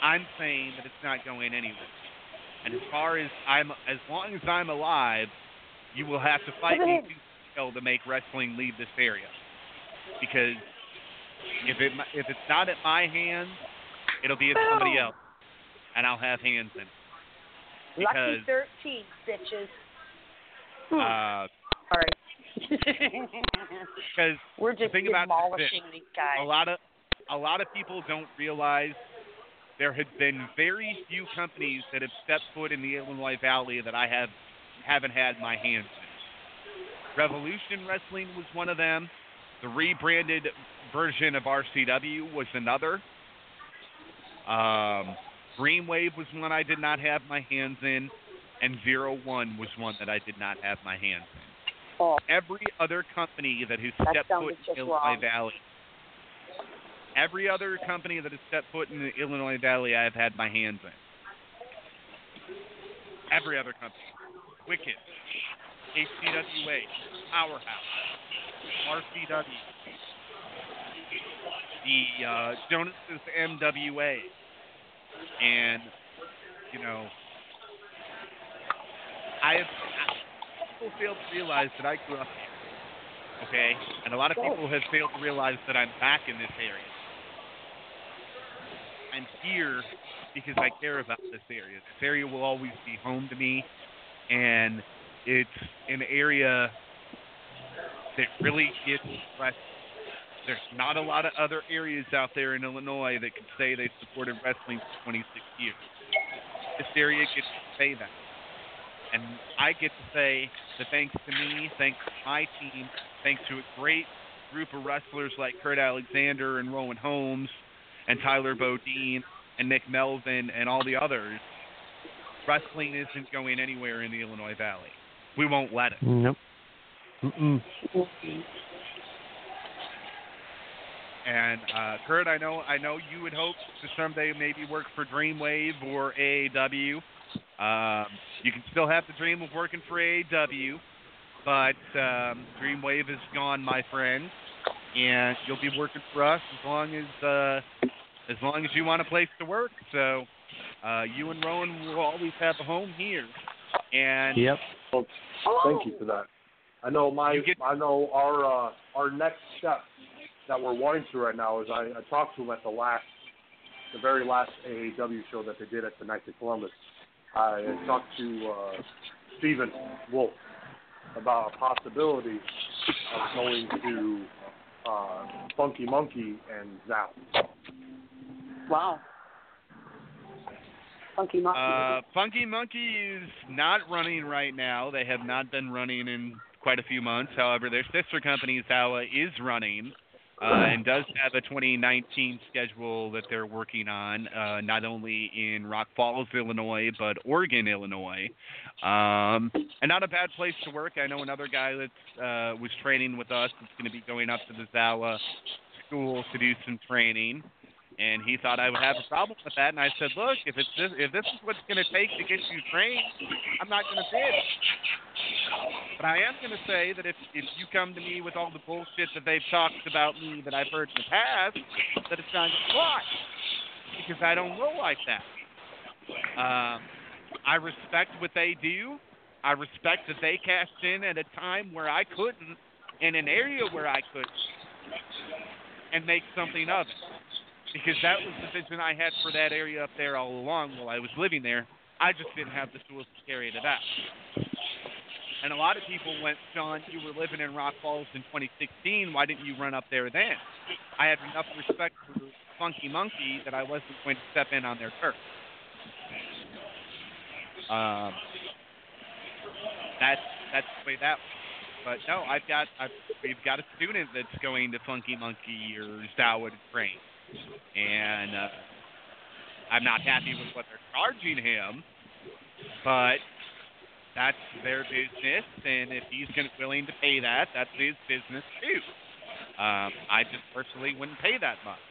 I'm saying that it's not going anywhere. And as far as I'm, as long as I'm alive, you will have to fight me and to make wrestling leave this area. Because if it if it's not at my hands, it'll be at somebody else, and I'll have hands in it. Lucky thirteen, bitches. uh, Sorry. Because [LAUGHS] We're the just thing about this demolishing these guys. a lot of a lot of people don't realize there have been very few companies that have stepped foot in the Illinois Valley that I have haven't had my hands in. Revolution Wrestling was one of them. The rebranded version of RCW was another. Um, Dreamwave was one I did not have my hands in, and Zero One was one that I did not have my hands in. Oh. Every other company that has That stepped foot in Illinois wrong. Valley, every other company that has stepped foot in the Illinois Valley, I have had my hands in. Every other company, Wicked, HCWA, Powerhouse, RCW, the uh, Jonas's MWA, and you know, I have I, people fail to realize that I grew up here. Okay, and a lot of oh. people have failed to realize that I'm back in this area. I'm here because I care about this area. This area will always be home to me, and it's an area that really gets wrestling. There's not a lot of other areas out there in Illinois that can say they've supported wrestling for 26 years. This area gets to say that. And I get to say that thanks to me, thanks to my team, thanks to a great group of wrestlers like Kurt Alexzander and Rowan Holmes and Tyler Bodine and Nick Melvin and all the others, wrestling isn't going anywhere in the Illinois Valley. We won't let it. Nope. Mm-mm. And uh, Kurt, I know I know you would hope to someday maybe work for Dreamwave or AAW. Um, you can still have the dream of working for AAW, but um, Dreamwave is gone, my friend, and you'll be working for us as long as uh, as long as you want a place to work. So uh, you and Rowan will always have a home here. And Yep. Well, thank you for that. I know my I know our uh, our next step that we're wanting to right now is I, I talked to him at the last the very last AAW show that they did at the Knights of Columbus. I talked to uh, Stephen Wolf about a possibility of going to uh, Funky Monkey and Zap. Wow. Funky Monkey. Uh, Funky Monkey is not running right now. They have not been running in quite a few months. However, their sister company Zawa is running uh, and does have a 2019 schedule that they're working on, uh, not only in Rock Falls, Illinois, but Oregon, Illinois. Um, and not a bad place to work. I know another guy that uh, was training with us that's going to be going up to the Zawa school to do some training. And he thought I would have a problem with that, and I said, "Look, if it's this, if this is what's going to take to get you trained, I'm not going to bid." But I am going to say that if if you come to me with all the bullshit that they've talked about me that I've heard in the past, that it's going to fly because I don't roll like that. Um, I respect what they do. I respect that they cashed in at a time where I couldn't, in an area where I could, and make something of it. Because that was the vision I had for that area up there all along while I was living there. I just didn't have the tools to carry it out. And a lot of people went, John, you were living in Rock Falls in 2016. Why didn't you run up there then? I had enough respect for Funky Monkey that I wasn't going to step in on their turf. Um, that's that's the way that. But no, I've got I've, we've got a student that's going to Funky Monkey or Zawa to and uh, I'm not happy with what they're charging him, but that's their business, and if he's willing to pay that, that's his business too. Um, I just personally wouldn't pay that much.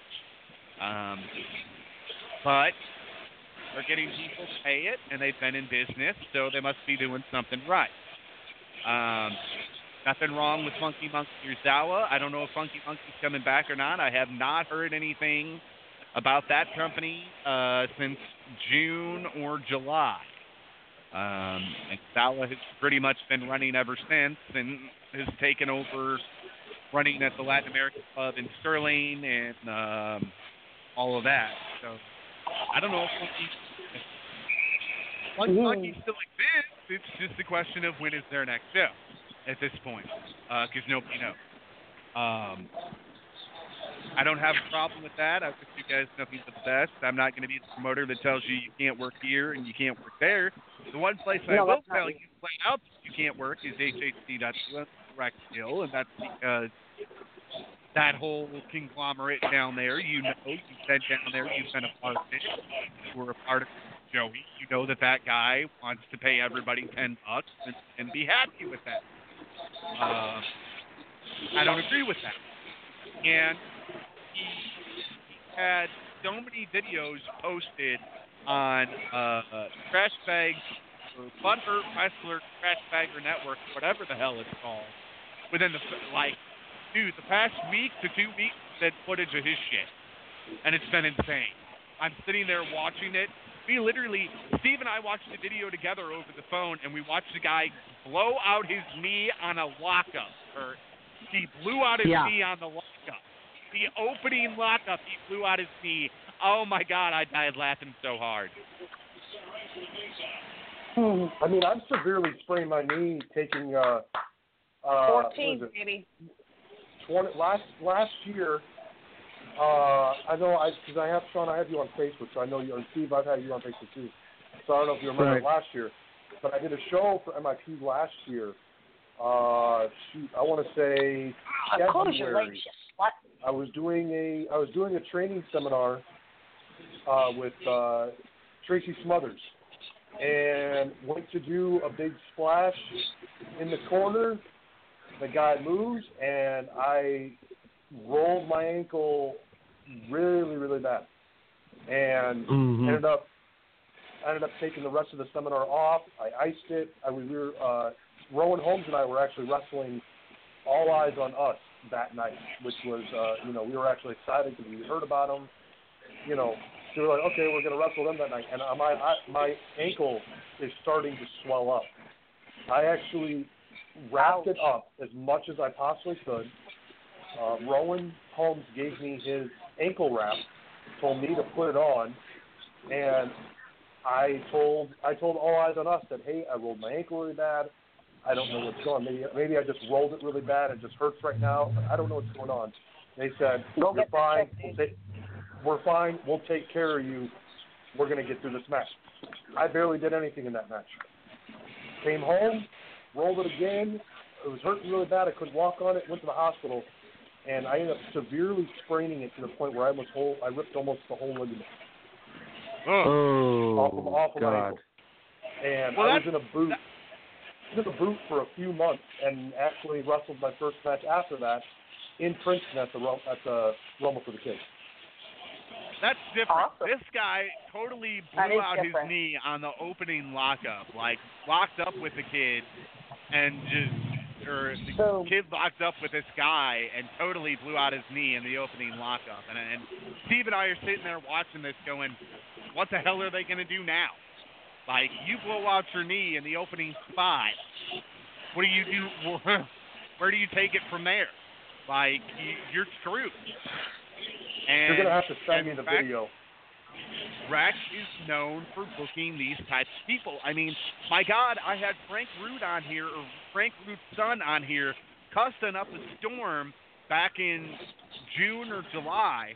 Um, but they're getting people to pay it, and they've been in business, so they must be doing something right. Um, nothing wrong with Funky Monkey or Zawa. I don't know if Funky Monkey's coming back or not. I have not heard anything about that company uh, since June or July. Um, and Zawa has pretty much been running ever since and has taken over running at the Latin American Club in Sterling and um, all of that. So I don't know if Funky, Funky Monkey still exists. It's just a question of when is their next show at this point, because nobody knows. Um, I don't have a problem with that. I wish you guys nothing but the best. I'm not going to be the promoter that tells you you can't work here and you can't work there. The one place I will tell you flat out you can't work is HHC.direct Hill, and that's because that whole conglomerate down there, you know, you've been down there, you've been a part of it, you were a part of Joey. You know that that guy wants to pay everybody ten bucks and, and be happy with that. Uh, I don't agree with that. And he, had so many videos posted on uh, Trash Bags or Butthurt Wrestler Trash Bagger Network, whatever the hell it's called, within the like, dude, the past week to two weeks, that footage of his shit, and it's been insane. I'm sitting there watching it. We literally, Steve and I watched the video together over the phone, and we watched the guy blow out his knee on a lockup. Or he blew out his Yeah. knee on the lockup. The opening lockup, he blew out his knee. Oh my God, I died laughing so hard. I mean, I'm severely sprained my knee taking uh, uh, 14, is it? baby. 20, last last year. Uh, I know I because I have Sean, I have you on Facebook, so I know you. And Steve, I've had you on Facebook too. So I don't know if you remember Right. last year, but I did a show for MIP last year. Uh, shoot, I want to say close your February. legs, you. I was doing a I was doing a training seminar uh, with uh, Tracy Smothers, and went to do a big splash in the corner. The guy moves, and I rolled my ankle really, really bad, and Mhm. ended up I ended up taking the rest of the seminar off. I iced it. I was we were uh, Rowan Holmes and I were actually wrestling All Eyes on Us that night, which was uh, you know we were actually excited because we heard about them. You know, so we were like, okay, we're gonna wrestle them that night, and uh, my I, my ankle is starting to swell up. I actually wrapped it up as much as I possibly could. Uh, Rowan Holmes gave me his ankle wrap, told me to put it on, and I told I told All Eyes on Us that hey, I rolled my ankle really bad. I don't know what's going. on. Maybe maybe I just rolled it really bad. It just hurts right now. I don't know what's going on. They said Go you're fine. We'll take, we're fine. We'll take care of you. We're gonna get through this match. I barely did anything in that match. Came home, rolled it again. It was hurting really bad. I couldn't walk on it. Went to the hospital, and I ended up severely spraining it to the point where I almost whole, I ripped almost the whole ligament Oh, off of off of my God. ankle. And Well, I was in a boot. I was in a boot for a few months, and actually wrestled my first match after that in Princeton at the at the Rumble for the Kids. That's different. Awesome. This guy totally blew out different. his knee on the opening lockup, like locked up with the kid, and just or the Boom. kid locked up with this guy and totally blew out his knee in the opening lockup. And and Steve and I are sitting there watching this, going, "What the hell are they going to do now?" Like you blow out your knee in the opening spot. What do you do? [LAUGHS] Where do you take it from there? Like you, you're screwed. And You're gonna have to send me the fact- video. Rex is known for booking these types of people. I mean, my God, I had Frank Root on here, or Frank Root's son on here, cussing up a storm back in June or July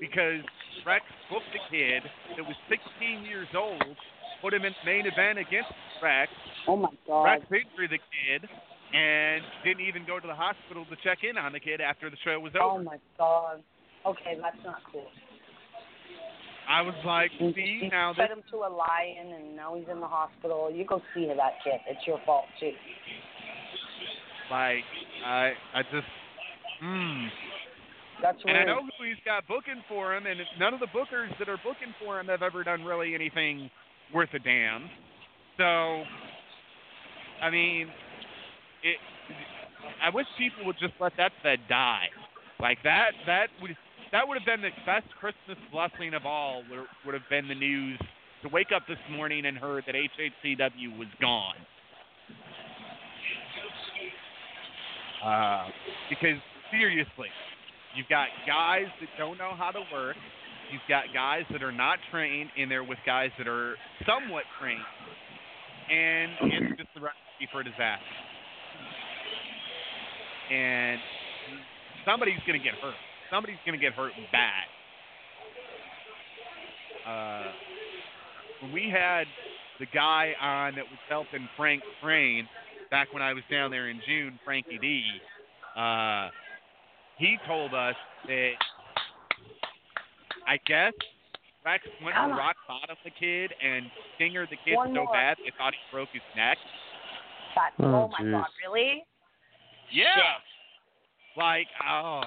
because Rex booked a kid that was 16 years old, put him in main event against Rex. Oh my God. Rex injured the kid and didn't even go to the hospital to check in on the kid after the show was oh, over. Oh my God. Okay, that's not cool. I was like, see, you now this fed him to a lion, and now he's in the hospital. You go see that kid. It's your fault too. Like I I just hmm. That's And I know who he's got booking for him, and none of the bookers that are booking for him have ever done really anything worth a damn. So, I mean, it. I wish people would just let that Fed die. Like that. That would that would have been the best Christmas blessing of all. Would, would have been the news to wake up this morning and heard that HHCW was gone. Uh, because seriously, you've got guys that don't know how to work. You've got guys that are not trained, and they're with guys that are somewhat trained, and it's just the recipe for disaster. And somebody's going to get hurt. Somebody's going to get hurt bad. Uh, when we had the guy on that was helping Frank train back when I was down there in June, Frankie D, uh, he told us that I guess Rex went to rock bottom the kid and fingered the kid One so more. bad they thought he broke his neck. That, Oh, oh my jeez. God, really? Yeah. Like, oh.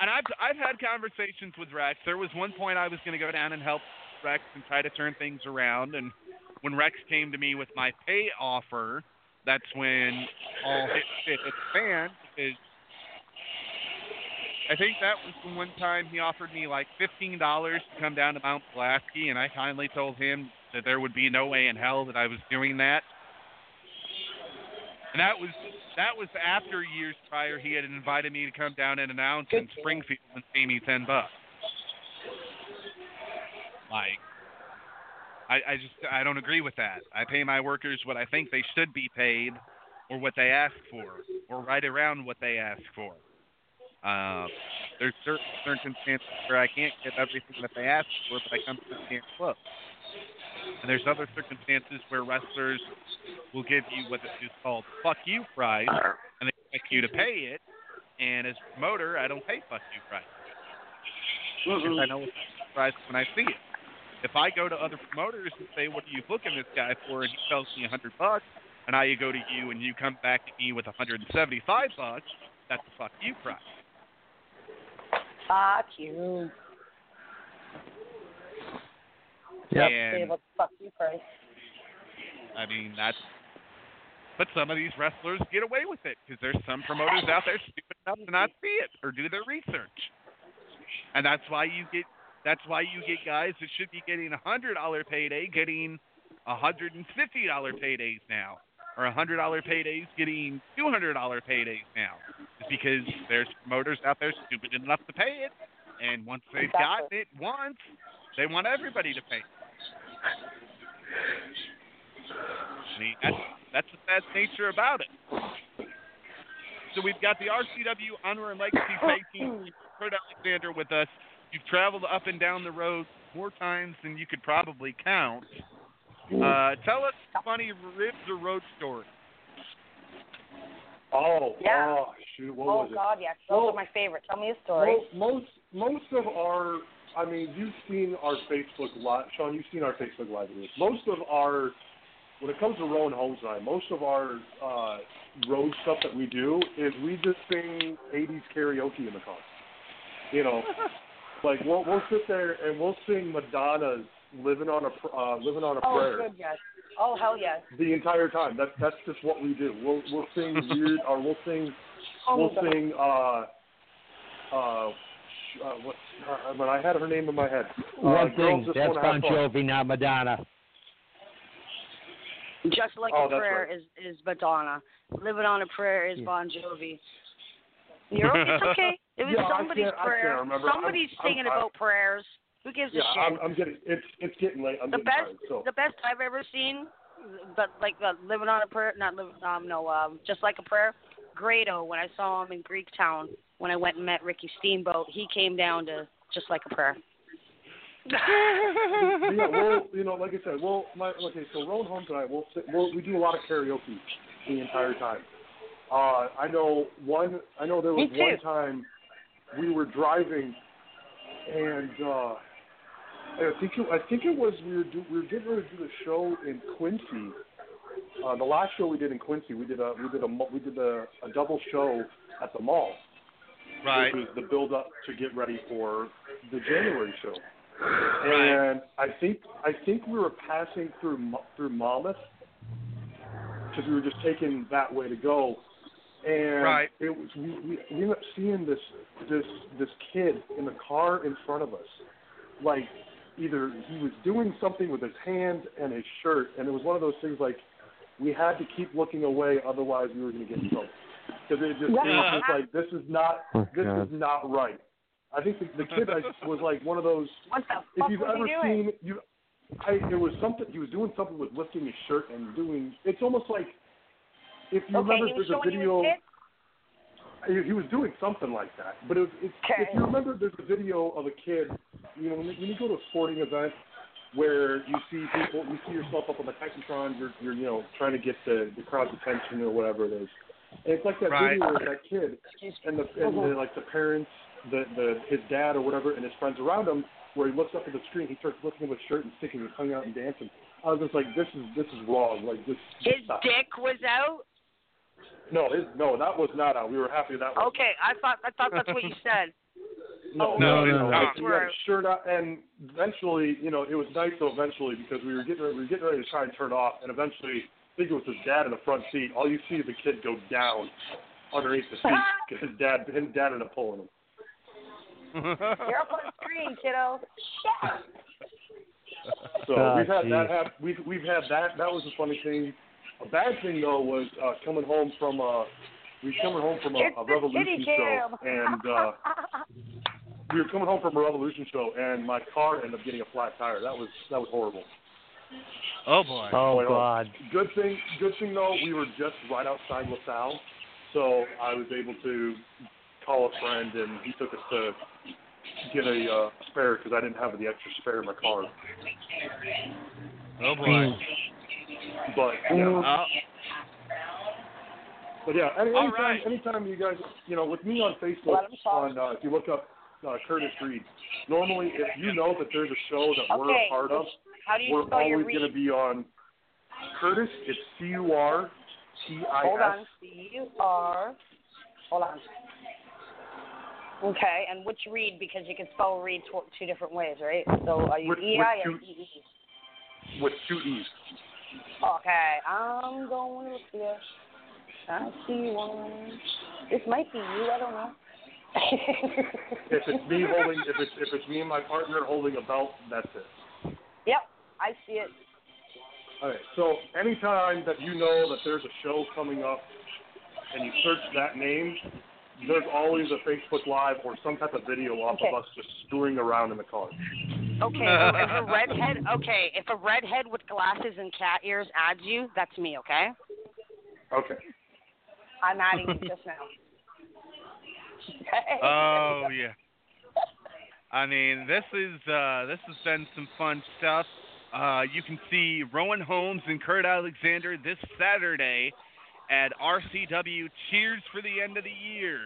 And I've I've had conversations with Rex. There was one point I was going to go down and help Rex and try to turn things around. And when Rex came to me with my pay offer, that's when all hit hit the fan because I think that was the one time he offered me like fifteen dollars to come down to Mount Pulaski, and I kindly told him that there would be no way in hell that I was doing that. And that was that was after years prior he had invited me to come down and announce in Springfield and pay me ten bucks. Like I, I just I don't agree with that. I pay my workers what I think they should be paid or what they ask for or right around what they ask for. Uh, there's certain circumstances where I can't get everything that they ask for, but I come to can't close. And there's other circumstances where wrestlers will give you what is called "fuck you" price, and they expect you to pay it. And as promoter, I don't pay "fuck you" price because I mm-hmm. know it's price when I see it. If I go to other promoters and say, "What are you booking this guy for?" and he tells me a hundred bucks, and I go to you and you come back to me with a hundred and seventy-five bucks, that's a "fuck you" price. Fuck you. Yep. And what the fuck you price. I mean, that's. But some of these wrestlers get away with it because there's some promoters out there stupid enough to not see it or do their research, and that's why you get. That's why you get guys that should be getting a hundred dollar payday getting a hundred and fifty dollar paydays now, or a hundred dollar paydays getting two hundred dollar paydays now. It's because there's promoters out there stupid enough to pay it, and once they've gotten it once, they want everybody to pay. I mean, that's that's the sad nature about it. So we've got the RCW Honor and Legacy [COUGHS] Pay Team, Kurt Alexzander with us. You've traveled up and down the road more times than you could probably count. Uh, tell us a funny ribs or road story. Oh, Yeah. oh, shoot, what oh was it? God, yes, those Well, are my favorite. Tell me a story. Mo- most most of our, I mean, you've seen our Facebook live, Sean. You've seen our Facebook live videos. Most of our, when it comes to Rowan Holmes Night, most of our uh, road stuff that we do is we just sing '80s karaoke in the car. You know, [LAUGHS] like we'll we'll sit there and we'll sing Madonna's "Living on a Pr- uh, Living on a oh, Prayer." good, yes. Oh, hell yes. the entire time. That's that's just what we do. We'll we'll sing weird or we'll sing [LAUGHS] Oh, we'll sing uh uh uh what uh, but I had her name in my head. Uh, One thing, Just that's Bon Jovi, not Madonna. Just like Oh, a prayer right. is is Madonna. Living on a prayer is Yeah. Bon Jovi. You're it's okay. It was [LAUGHS] Yeah, I somebody's can't- I can't prayer. remember. I'm- Somebody's I'm- singing I'm- about prayers. Who gives Yeah, a shit? I'm, I'm getting it's it's getting late. I'm the best, tired. So the best I've ever seen, but like uh, living on a prayer, not live, um, no, um, just like a prayer. Grado, when I saw him in Greektown, when I went and met Ricky Steamboat, he came down to just like a prayer. [LAUGHS] yeah, we'll [LAUGHS] you know, like I said, we'll my okay, so Road Home tonight, we'll, we'll we do a lot of karaoke the entire time. Uh I know one I know there was one time we were driving and uh I think it, I think it was we were do, we were getting ready to do the show in Quincy. Uh, the last show we did in Quincy, we did a we did a we did a, a double show at the mall. Right. Which was the build up to get ready for the January show. Right. And I think I think we were passing through Mo- through Monmouth because we were just taking that way to go. And Right. it was we, we we ended up seeing this this this kid in the car in front of us, like either he was doing something with his hand and his shirt, and it was one of those things like we had to keep looking away, otherwise we were going to get in trouble. Because it just it was just like this is not Oh, this God. is not right. I think the, the kid I, was like one of those. [LAUGHS] What the If you've was ever he doing? seen you, I it was something he was doing something with lifting his shirt and doing. It's almost like if you okay, remember there's a video. you his tits? He, he was doing something like that, but it was, it's, Okay. if you remember, there's a video of a kid. You know, when when you go to a sporting event where you see people, you see yourself up on the Titantron, you're, you're you know trying to get the, the crowd's attention or whatever it is. And it's like that Right. video with that kid and the and Uh-huh. the, like the parents, the the his dad or whatever, and his friends around him, where he looks up at the screen, he starts looking at his shirt and sticking his tongue out and dancing. I was just like, this is this is wrong. Like this. His stop. dick was out. No, his no, that was not out. We were happy that was. Okay, I thought I thought that's what you said. No, Oh, No, no, it's no. not. Had his shirt out, and eventually, you know, it was nice though. Eventually, because we were getting we were getting ready to try and turn off, and eventually, I think it was his dad in the front seat. All you see is the kid go down underneath the seat [LAUGHS] because his dad his dad ended up pulling him. [LAUGHS] You're up on screen, kiddo. Shit. So Ah, we've had that geez. hap- we've we've had that. That was a funny thing. A bad thing though was uh, coming home from uh we were coming home from a, a revolution show, and uh, [LAUGHS] we were coming home from a revolution show, and my car ended up getting a flat tire. That was that was horrible. Oh boy. Oh Wait, God. on. Good thing, good thing though, we were just right outside LaSalle, so I was able to call a friend, and he took us to get a uh, spare because I didn't have the extra spare in my car. Oh boy. But yeah, Uh, but yeah. Any, anytime, right. anytime you guys, you know, with me on Facebook, Let 'em talk. on uh, if you look up uh, Curtis Reed, normally if you know that there's a show that we're a part of, How do you we're always going to be on Curtis. It's C U R T I Hold on. S. C U R. Hold on. Okay, and which read? Because you can spell read tw- two different ways, right? So are you With- E two- or E E? with two E's. Okay, I'm going to. I see one. This might be you. I don't know. [LAUGHS] If it's me holding, if it's if it's me and my partner holding a belt, that's it. Yep, I see it. All right. So anytime that you know that there's a show coming up, and you search that name, there's always a Facebook Live or some type of video off Okay. of us just screwing around in the car. Okay, so if a redhead, [LAUGHS] okay, if a redhead with glasses and cat ears adds you, that's me. Okay, Okay. I'm adding you just now. [LAUGHS] oh yeah. I mean, this is uh, this has been some fun stuff. Uh, you can see Rowan Holmes and Kurt Alexzander this Saturday at RCW Cheers for the End of the Year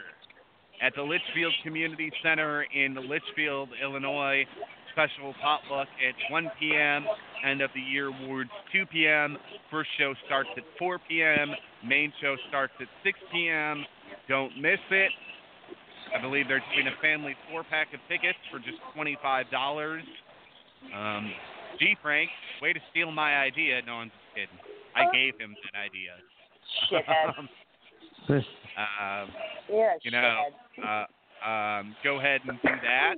at the Litchfield Community Center in Litchfield, Illinois. Special potluck at 1 p.m. End of the year awards 2 p.m. First show starts at 4 p.m. Main show starts at 6 p.m. Don't miss it. I believe they're doing a family four pack of tickets for just $25. Um, gee, Frank, way to steal my idea. No, I'm just kidding. I gave him that idea. Shithead. [LAUGHS] um, Yeah, you know, uh, um, go ahead and do that.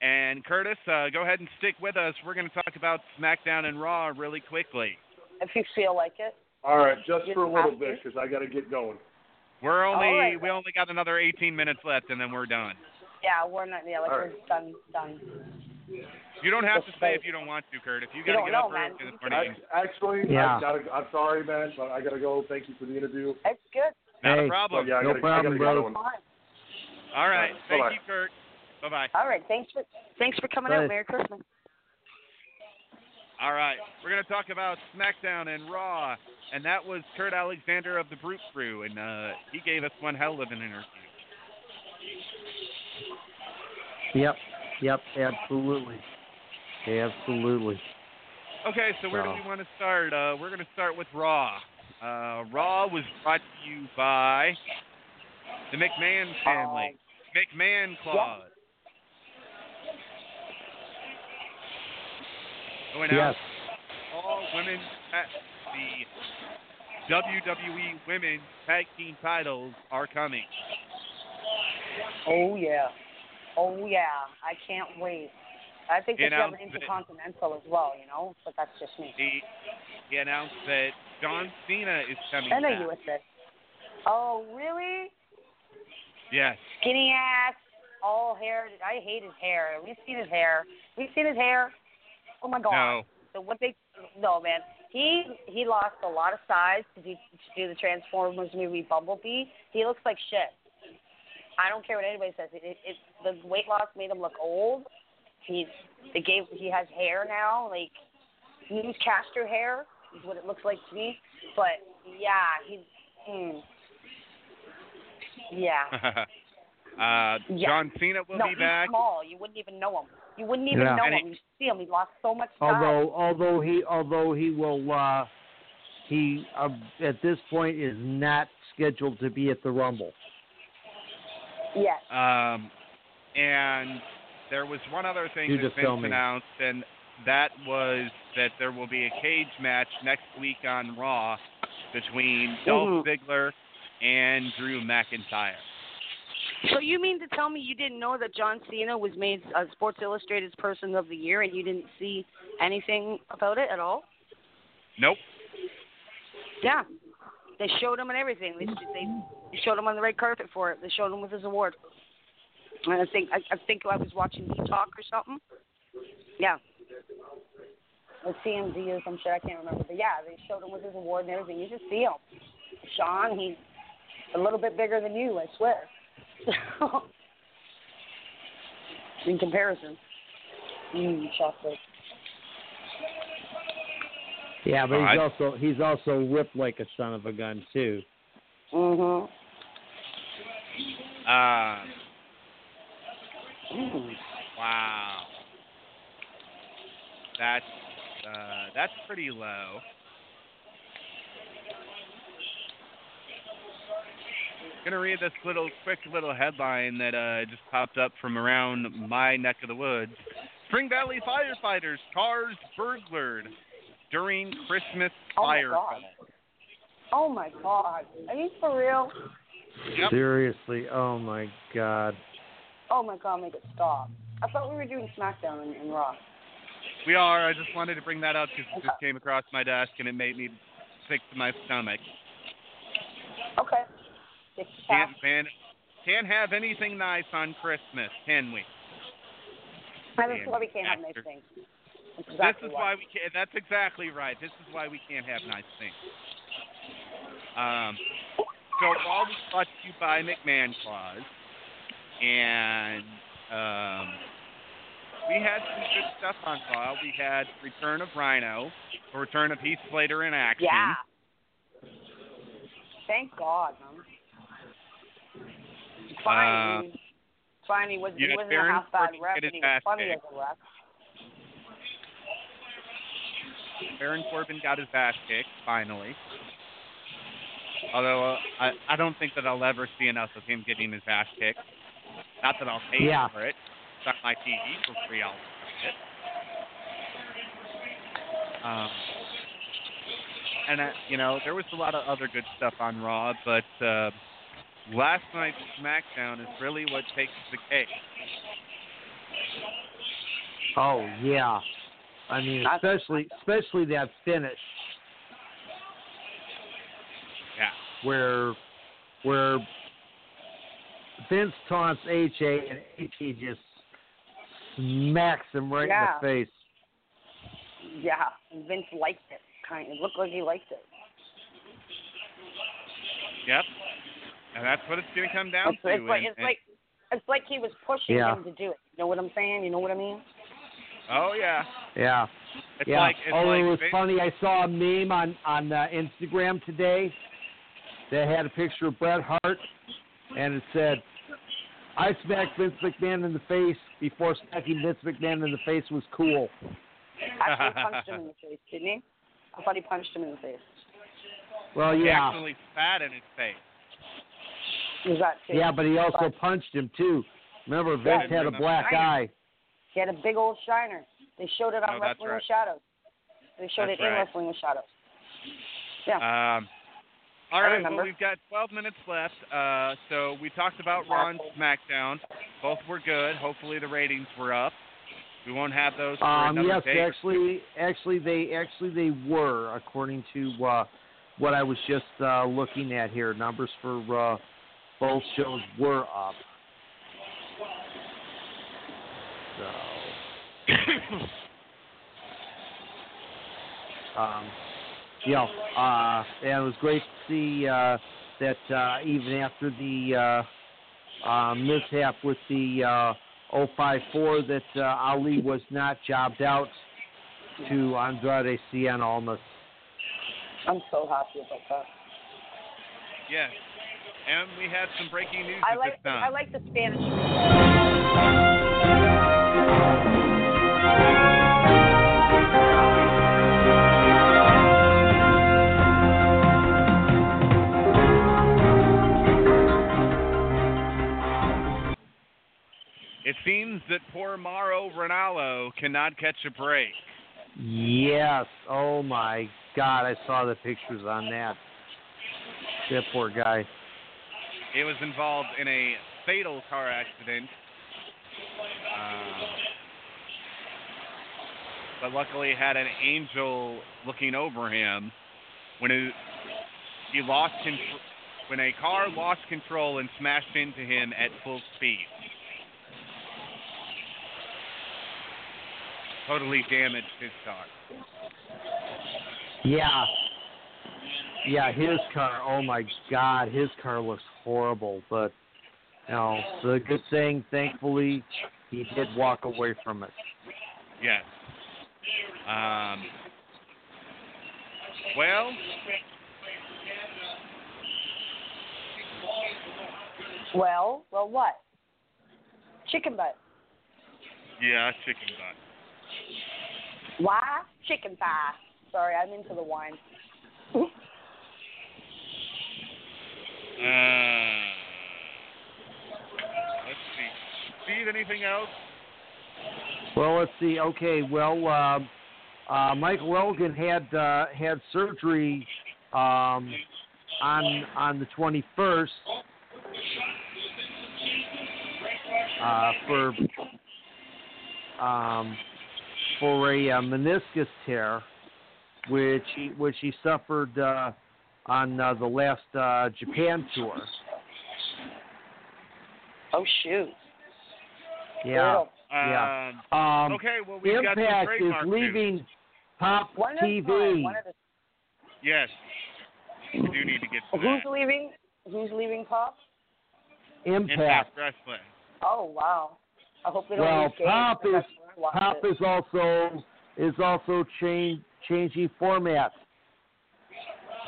And Curtis, uh, go ahead and stick with us. We're going to talk about SmackDown and Raw really quickly. If you feel like it. All right, just You for a little bit because I got to get going. We're only All right. we only got another 18 minutes left, and then we're done. Yeah, we're not. Yeah, like All we're done. Done. You don't have to Just stay like- if you don't want to, Kurt. If you You got to don't get know, up man. early this morning, Ac- Actually, Yeah. I gotta, I'm sorry, man, but I got to go. Thank you for the interview. It's good. not Hey. a problem. But yeah, No gotta, problem, I brother. All right. All right. thank Bye-bye. you, Kurt. Bye bye. All right. Thanks for thanks for coming Bye. out. Merry Christmas. All right, we're going to talk about SmackDown and Raw, and that was Kurt Alexzander of the Brute Crue, and uh, he gave us one hell of an interview. Yep. Yep. Absolutely. Absolutely. Okay, so where do we want to start? Uh, we're going to start with Raw. Uh, Raw was brought to you by the McMahon family, McMahon Claus. Going out Yes. all women at the WWE Women's Tag Team titles are coming. Oh yeah. Oh yeah. I can't wait. I think they You should have know, an intercontinental as well. You know, but that's just me. He, he announced that John Cena is coming And a back. this? Oh really? Yes. Skinny ass, all hair. I hate his hair. We've seen his hair. We've seen his hair. Oh my god. No. So what they? No man. He he lost a lot of size to do to do the Transformers movie Bumblebee. He looks like shit. I don't care what anybody says. It, it, it the weight loss made him look old. He's they gave he has hair now like newscaster hair is what it looks like to me. But yeah, he's mm, yeah. [LAUGHS] uh, Yeah. John Cena will no, be he's back. small. You wouldn't even know him. You wouldn't even Yeah. know And him. he- You see him. He lost so much size. Although although he although he will uh he uh, at this point is not scheduled to be at the Rumble. yes. Um, and there was one other thing Due that to Vince filming. announced, and that was that there will be a cage match next week on Raw between Dolph Mhm. Ziggler and Drew McIntyre. So you mean to tell me you didn't know that John Cena was made uh, Sports Illustrated's Person of the Year, and you didn't see anything about it at all? Nope. Yeah. They showed him and everything. They, they showed him on the red carpet for it. They showed him with his award. And I think I, I think I was watching E Talk or something. Yeah. Or TMZ or some shit. I can't remember. But yeah, they showed him with his award and everything. You just see him. Sean, he's a little bit bigger than you. I swear. In comparison. Mm, chocolate. Yeah, but he's I- also he's also ripped like a son of a gun too. Mhm. Uh, Mm. wow. That's uh, that's pretty low. Gonna read this little quick little headline that uh, just popped up from around my neck of the woods. Spring Valley firefighters cars burglared during Christmas Oh my fire God. Oh my god. Are you for real? Yep. Seriously, oh my god. Oh my god, make it stop. I thought we were doing SmackDown and, and Raw. We are. I just wanted to bring that up because it just came across my desk and it made me sick to my stomach. Okay. Six Can't man, can't have anything nice on Christmas, can we? That's why we can't have nice things. That's this exactly is why we can't. That's exactly right. This is why we can't have nice things. Um, so all was brought to you by McMahon Claus, and um, we had some good stuff on Raw. We had return of Rhino, return of Heath Slater in action. Yeah. Thank God, man. Finally, finally was you he wasn't Baron a half bad Corbin rep, and he was funny kicked. as a rep. Baron Corbin got his ass kicked finally. Although uh, I I don't think that I'll ever see enough of him getting his ass kicked. Not that I'll pay Yeah. for it. It's on my TV for free. I'll it. Um, and uh, you know there was a lot of other good stuff on Raw, but uh, last night's SmackDown is really what takes the cake. Oh yeah, I mean especially especially that finish Yeah. where where Vince taunts AJ and AJ just smacks him right Yeah. in the face. Yeah, and Vince liked it. Kind of looked like he liked it. Yep. And that's what it's going to come down It's, to. it's like and- it's like it's like he was pushing Yeah. him to do it. You know what I'm saying? You know what I mean? oh yeah. Yeah. It's yeah. like it's oh, like it was Vince- funny. I saw a meme on on uh, Instagram today that had a picture of Bret Hart, and it said, "I smacked Vince McMahon in the face before smacking Vince McMahon in the face was cool." Actually punched him in the face, didn't he? I thought he punched him in the face. Well, yeah. He yeah, actually spat in his face. Was that too? yeah, but he also But punched him too. Remember, Yeah, Vince had a black I know. eye. he had a big old shiner. They showed it on Oh, Wrestling right. with Shadows. They showed That's it in right. Wrestling with Shadows. Yeah. Um, all I right, remember. well, we've got 12 minutes left. Uh, so we talked about Raw and SmackDown. Both were good. Hopefully the ratings were up. We won't have those for Um, another yes, day. actually, actually they actually they were according to uh, what I was just uh, looking at here. Numbers for uh, both shows were up. So, [COUGHS] um, you know, uh, and it was great to see uh, that uh, even after the uh, uh, mishap with the uh, 054 that uh, Ali was not jobbed out to Andrade Cien Almas. I'm so happy about that. Yes. And we had some breaking news I at like this the, time. I like the Spanish. It seems that poor Mauro Ranallo cannot catch a break. Yes. Oh my God! I saw the pictures on that. That poor guy. He was involved in a fatal car accident. Uh, but luckily had an angel looking over him when it, he lost control when a car lost control and smashed into him at full speed. Totally damaged his car. Yeah. Yeah, his car. Oh my God, his car looks horrible. But you know, the good thing, thankfully, he did walk away from it. Yes. Um, well, Well, well, what? Chicken butt. yeah, chicken butt. Why? Chicken thigh. Sorry, I'm into the wine. [LAUGHS] Uh, let's see. Steve, anything else? Well, let's see. Okay, well, uh, uh, Michael Elgin had uh, had surgery um, on on the 21st uh, for um, for a uh, meniscus tear, which he, which he suffered uh, on uh, the last uh, Japan tour. Oh shoot. Yeah, Brutal. yeah. Um, Um, okay, well, we've got some Impact is trademark news. leaving Pop One at a TV. time. One at a Yes. We do need to get to Who's that. leaving? Who's leaving Pop? Impact. Impact Wrestling. Oh wow. I hope they don't Well, Pop is that's where I watch Pop it. is also is also change, changing format.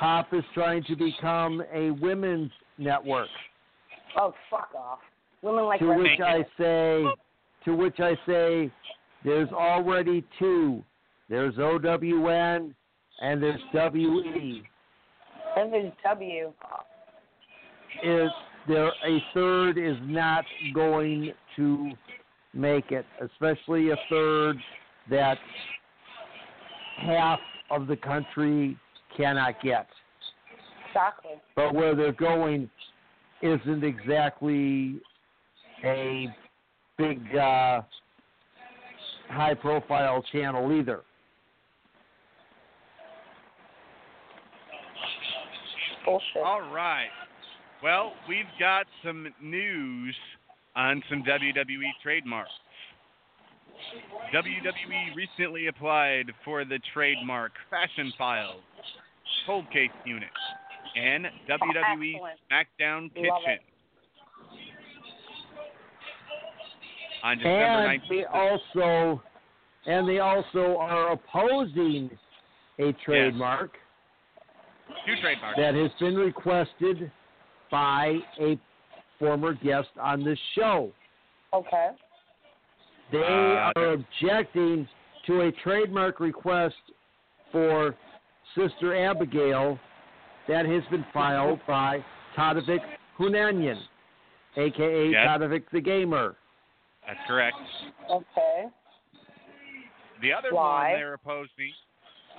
Pop is trying to become a women's network. Oh, fuck off. Women like to which I say, to which I say, there's already two. There's OWN and there's WE. And there's W. Is there a third is not going to make it, especially a third that half of the country cannot get. Exactly. But where they're going isn't exactly a big uh, high profile channel either. Bullshit. All right. Well, we've got some news on some WWE trademarks. WWE recently applied for the trademark Fashion Files Cold Case Unit and WWE excellent. SmackDown Kitchen on December And 19th. they also and they also are opposing a trademark Two trademarks. that has been requested by a former guest on this show. Okay. They Uh, are objecting to a trademark request for Sister Abigail that has been filed by Tadovik Hunanyan, aka Yes. Tadovik the Gamer. That's correct. Okay. The other Why? one they're opposing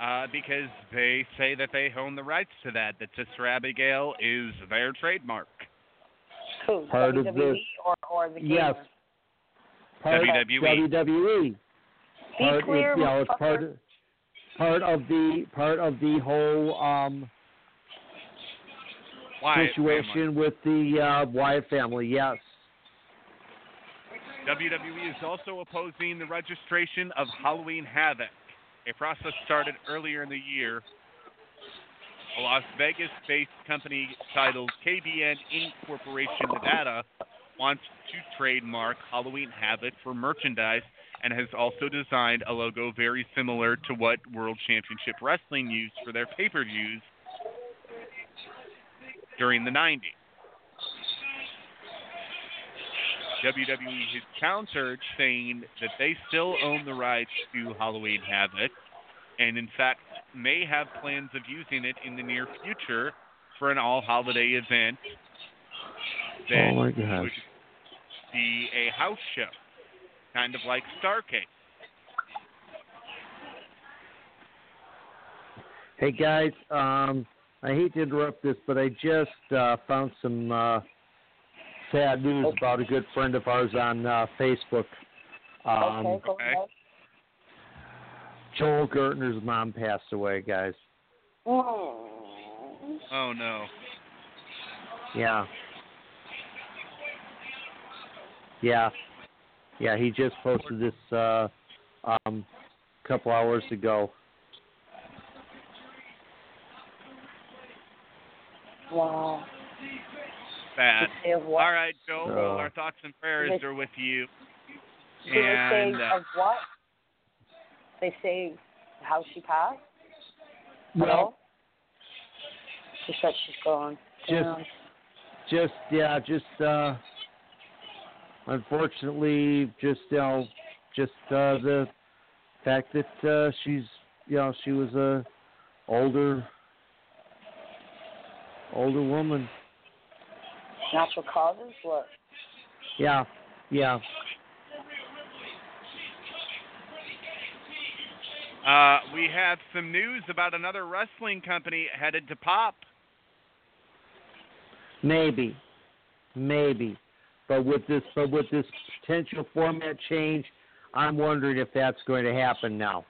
uh, because they say that they own the rights to that, that Sister Abigail is their trademark. Who? Part of WWE the- or, or the Yes. gamer? Part WWE. WWE. Be Part, clear, it, you know, it's part motherfucker. Part of the part of the whole um, situation with the uh, Wyatt family. Yes. WWE is also opposing the registration of Halloween Havoc, a process started earlier in the year. A Las Vegas-based company titled KBN Incorporation Nevada wants to trademark Halloween Havoc for merchandise and has also designed a logo very similar to what World Championship Wrestling used for their pay-per-views during the 90s. WWE has countered, saying that they still own the rights to Halloween Havoc, and in fact may have plans of using it in the near future for an all-holiday event that Oh would be a house show, kind of like Starcade. Hey guys, um, I hate to interrupt this, but I just uh, found some uh, sad news about a good friend of ours on uh, Facebook. Um, okay, go. Joel Gertner's mom passed away, guys. Mm. Oh no. Yeah. Yeah. Yeah, he just posted this uh um couple hours ago. Wow. Bad. They say of what? All right, Joe. So- well, our thoughts and prayers They- are with you. Did they And say uh, of what? They say how she passed? Well, Hello? She said she's gone. Just- Damn. just yeah, just uh unfortunately just you know just uh the fact that uh she's you know, she was a older older woman. natural causes? What? Yeah. Yeah. uh, we have some news about another wrestling company headed to pop. Maybe. Maybe. But with this but with this potential format change, I'm wondering if that's going to happen now.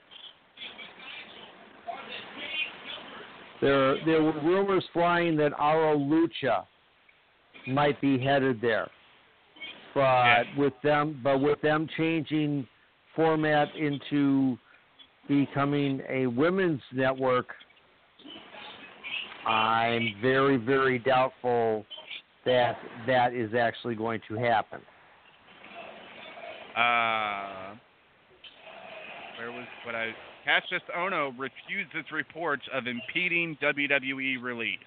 There there were rumors flying that Aro Lucha might be headed there. But with them but with them changing format into becoming a women's network, I'm very, very doubtful that that is actually going to happen. Uh, where was what I? Kassius Ohno refuses reports of impeding WWE release.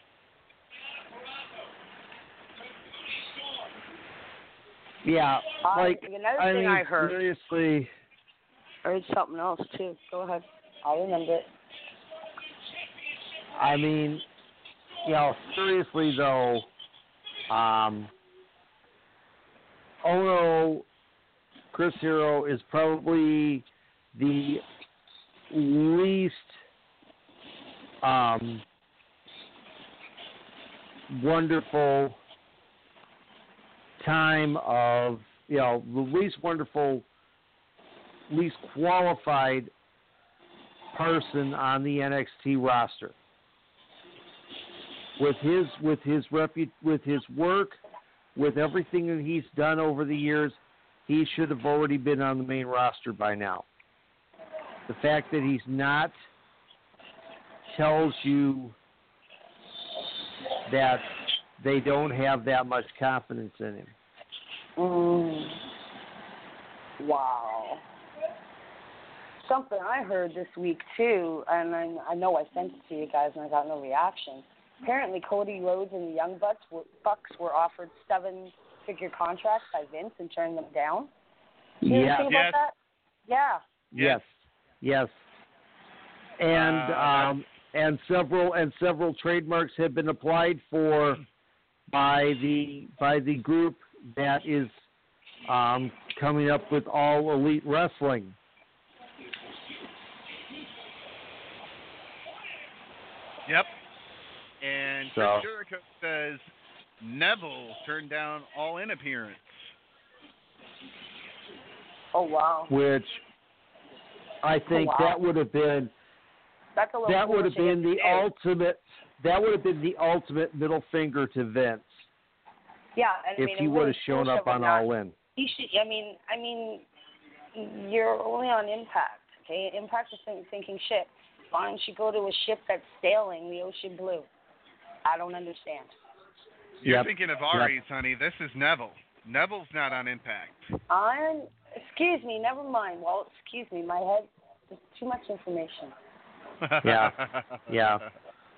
Yeah, I- like another I thing mean, I heard- seriously, I heard something else too. Go ahead. I'll remember it. I mean, you know, seriously though, um, Ohno, Chris Hero is probably the least um, wonderful time of you know the least wonderful, least qualified person on the NXT roster. With his with his repu- with his work, with everything that he's done over the years, he should have already been on the main roster by now. The fact that he's not tells you that they don't have that much confidence in him. Mm. Wow. Something I heard this week too, and I, I know I sent it to you guys and I got no reaction. Apparently, Cody Rhodes and the Young Bucks were, Bucks were offered seven-figure contracts by Vince and turned them down. Do you Yeah. think about that? Yeah. Yes. Yes. And Uh, um and several and several trademarks have been applied for by the by the group that is um coming up with all elite wrestling. Yep. And So- Chris Jericho says Neville turned down all in appearance. Oh wow. which I oh, think wow. that would have been That's a that would have been the to say. ultimate that would have been the ultimate middle finger to Vince Yeah, and I if mean, he would have shown up on not- All In. He should. I mean, I mean, you're only on Impact. Okay, Impact is think, thinking ship. Why don't you go to a ship that's sailing the ocean blue? I don't understand. You're Yep. thinking of Yep. Honey. This is Neville. Neville's not on Impact. I'm. Excuse me. Never mind. Well, excuse me. My head. There's too much information. Yeah. Yeah.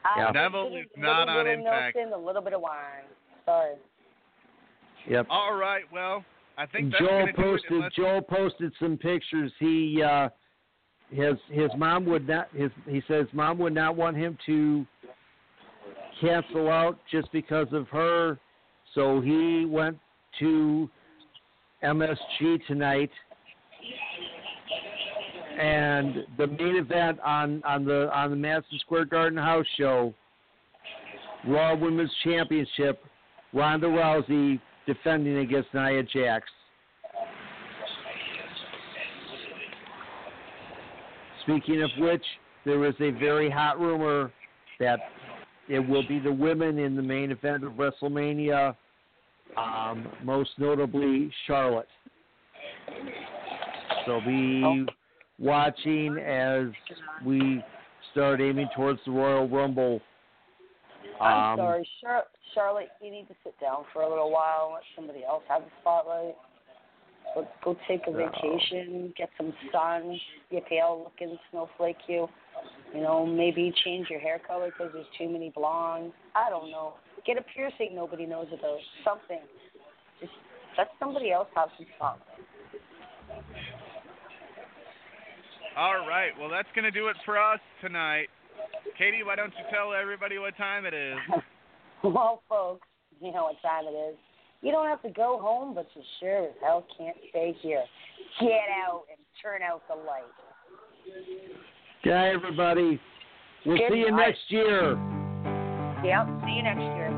I Yeah. Neville is not little, on little Impact. Notes in, a little bit of wine. Sorry. Yep. All right. Well, I think that's Joel gonna do it posted Joel posted some pictures. He uh his his mom would not his he says mom would not want him to cancel out just because of her. So he went to MSG tonight and the main event on on the on the Madison Square Garden house show Raw Women's Championship Ronda Rousey defending against Nia Jax. Speaking of which, there is a very hot rumor that it will be the women in the main event of WrestleMania, um, most notably Charlotte. So be watching as we start aiming towards the Royal Rumble. I'm Um, sorry, Char- Charlotte. You need to sit down for a little while and let somebody else have the spotlight. Go, go take a No. vacation, get some sun. You're pale looking, snowflake you. You know, maybe change your hair color because there's too many blondes. I don't know. Get a piercing nobody knows about. Something. Just let somebody else have some fun. All right. Well, that's going to do it for us tonight. Katie, why don't you tell everybody what time it is? [LAUGHS] well, folks, you know what time it is. You don't have to go home, but you sure as hell can't stay here. Get out and turn out the light. Good night, everybody. We'll Good see you night. next year. Yep. See you next year.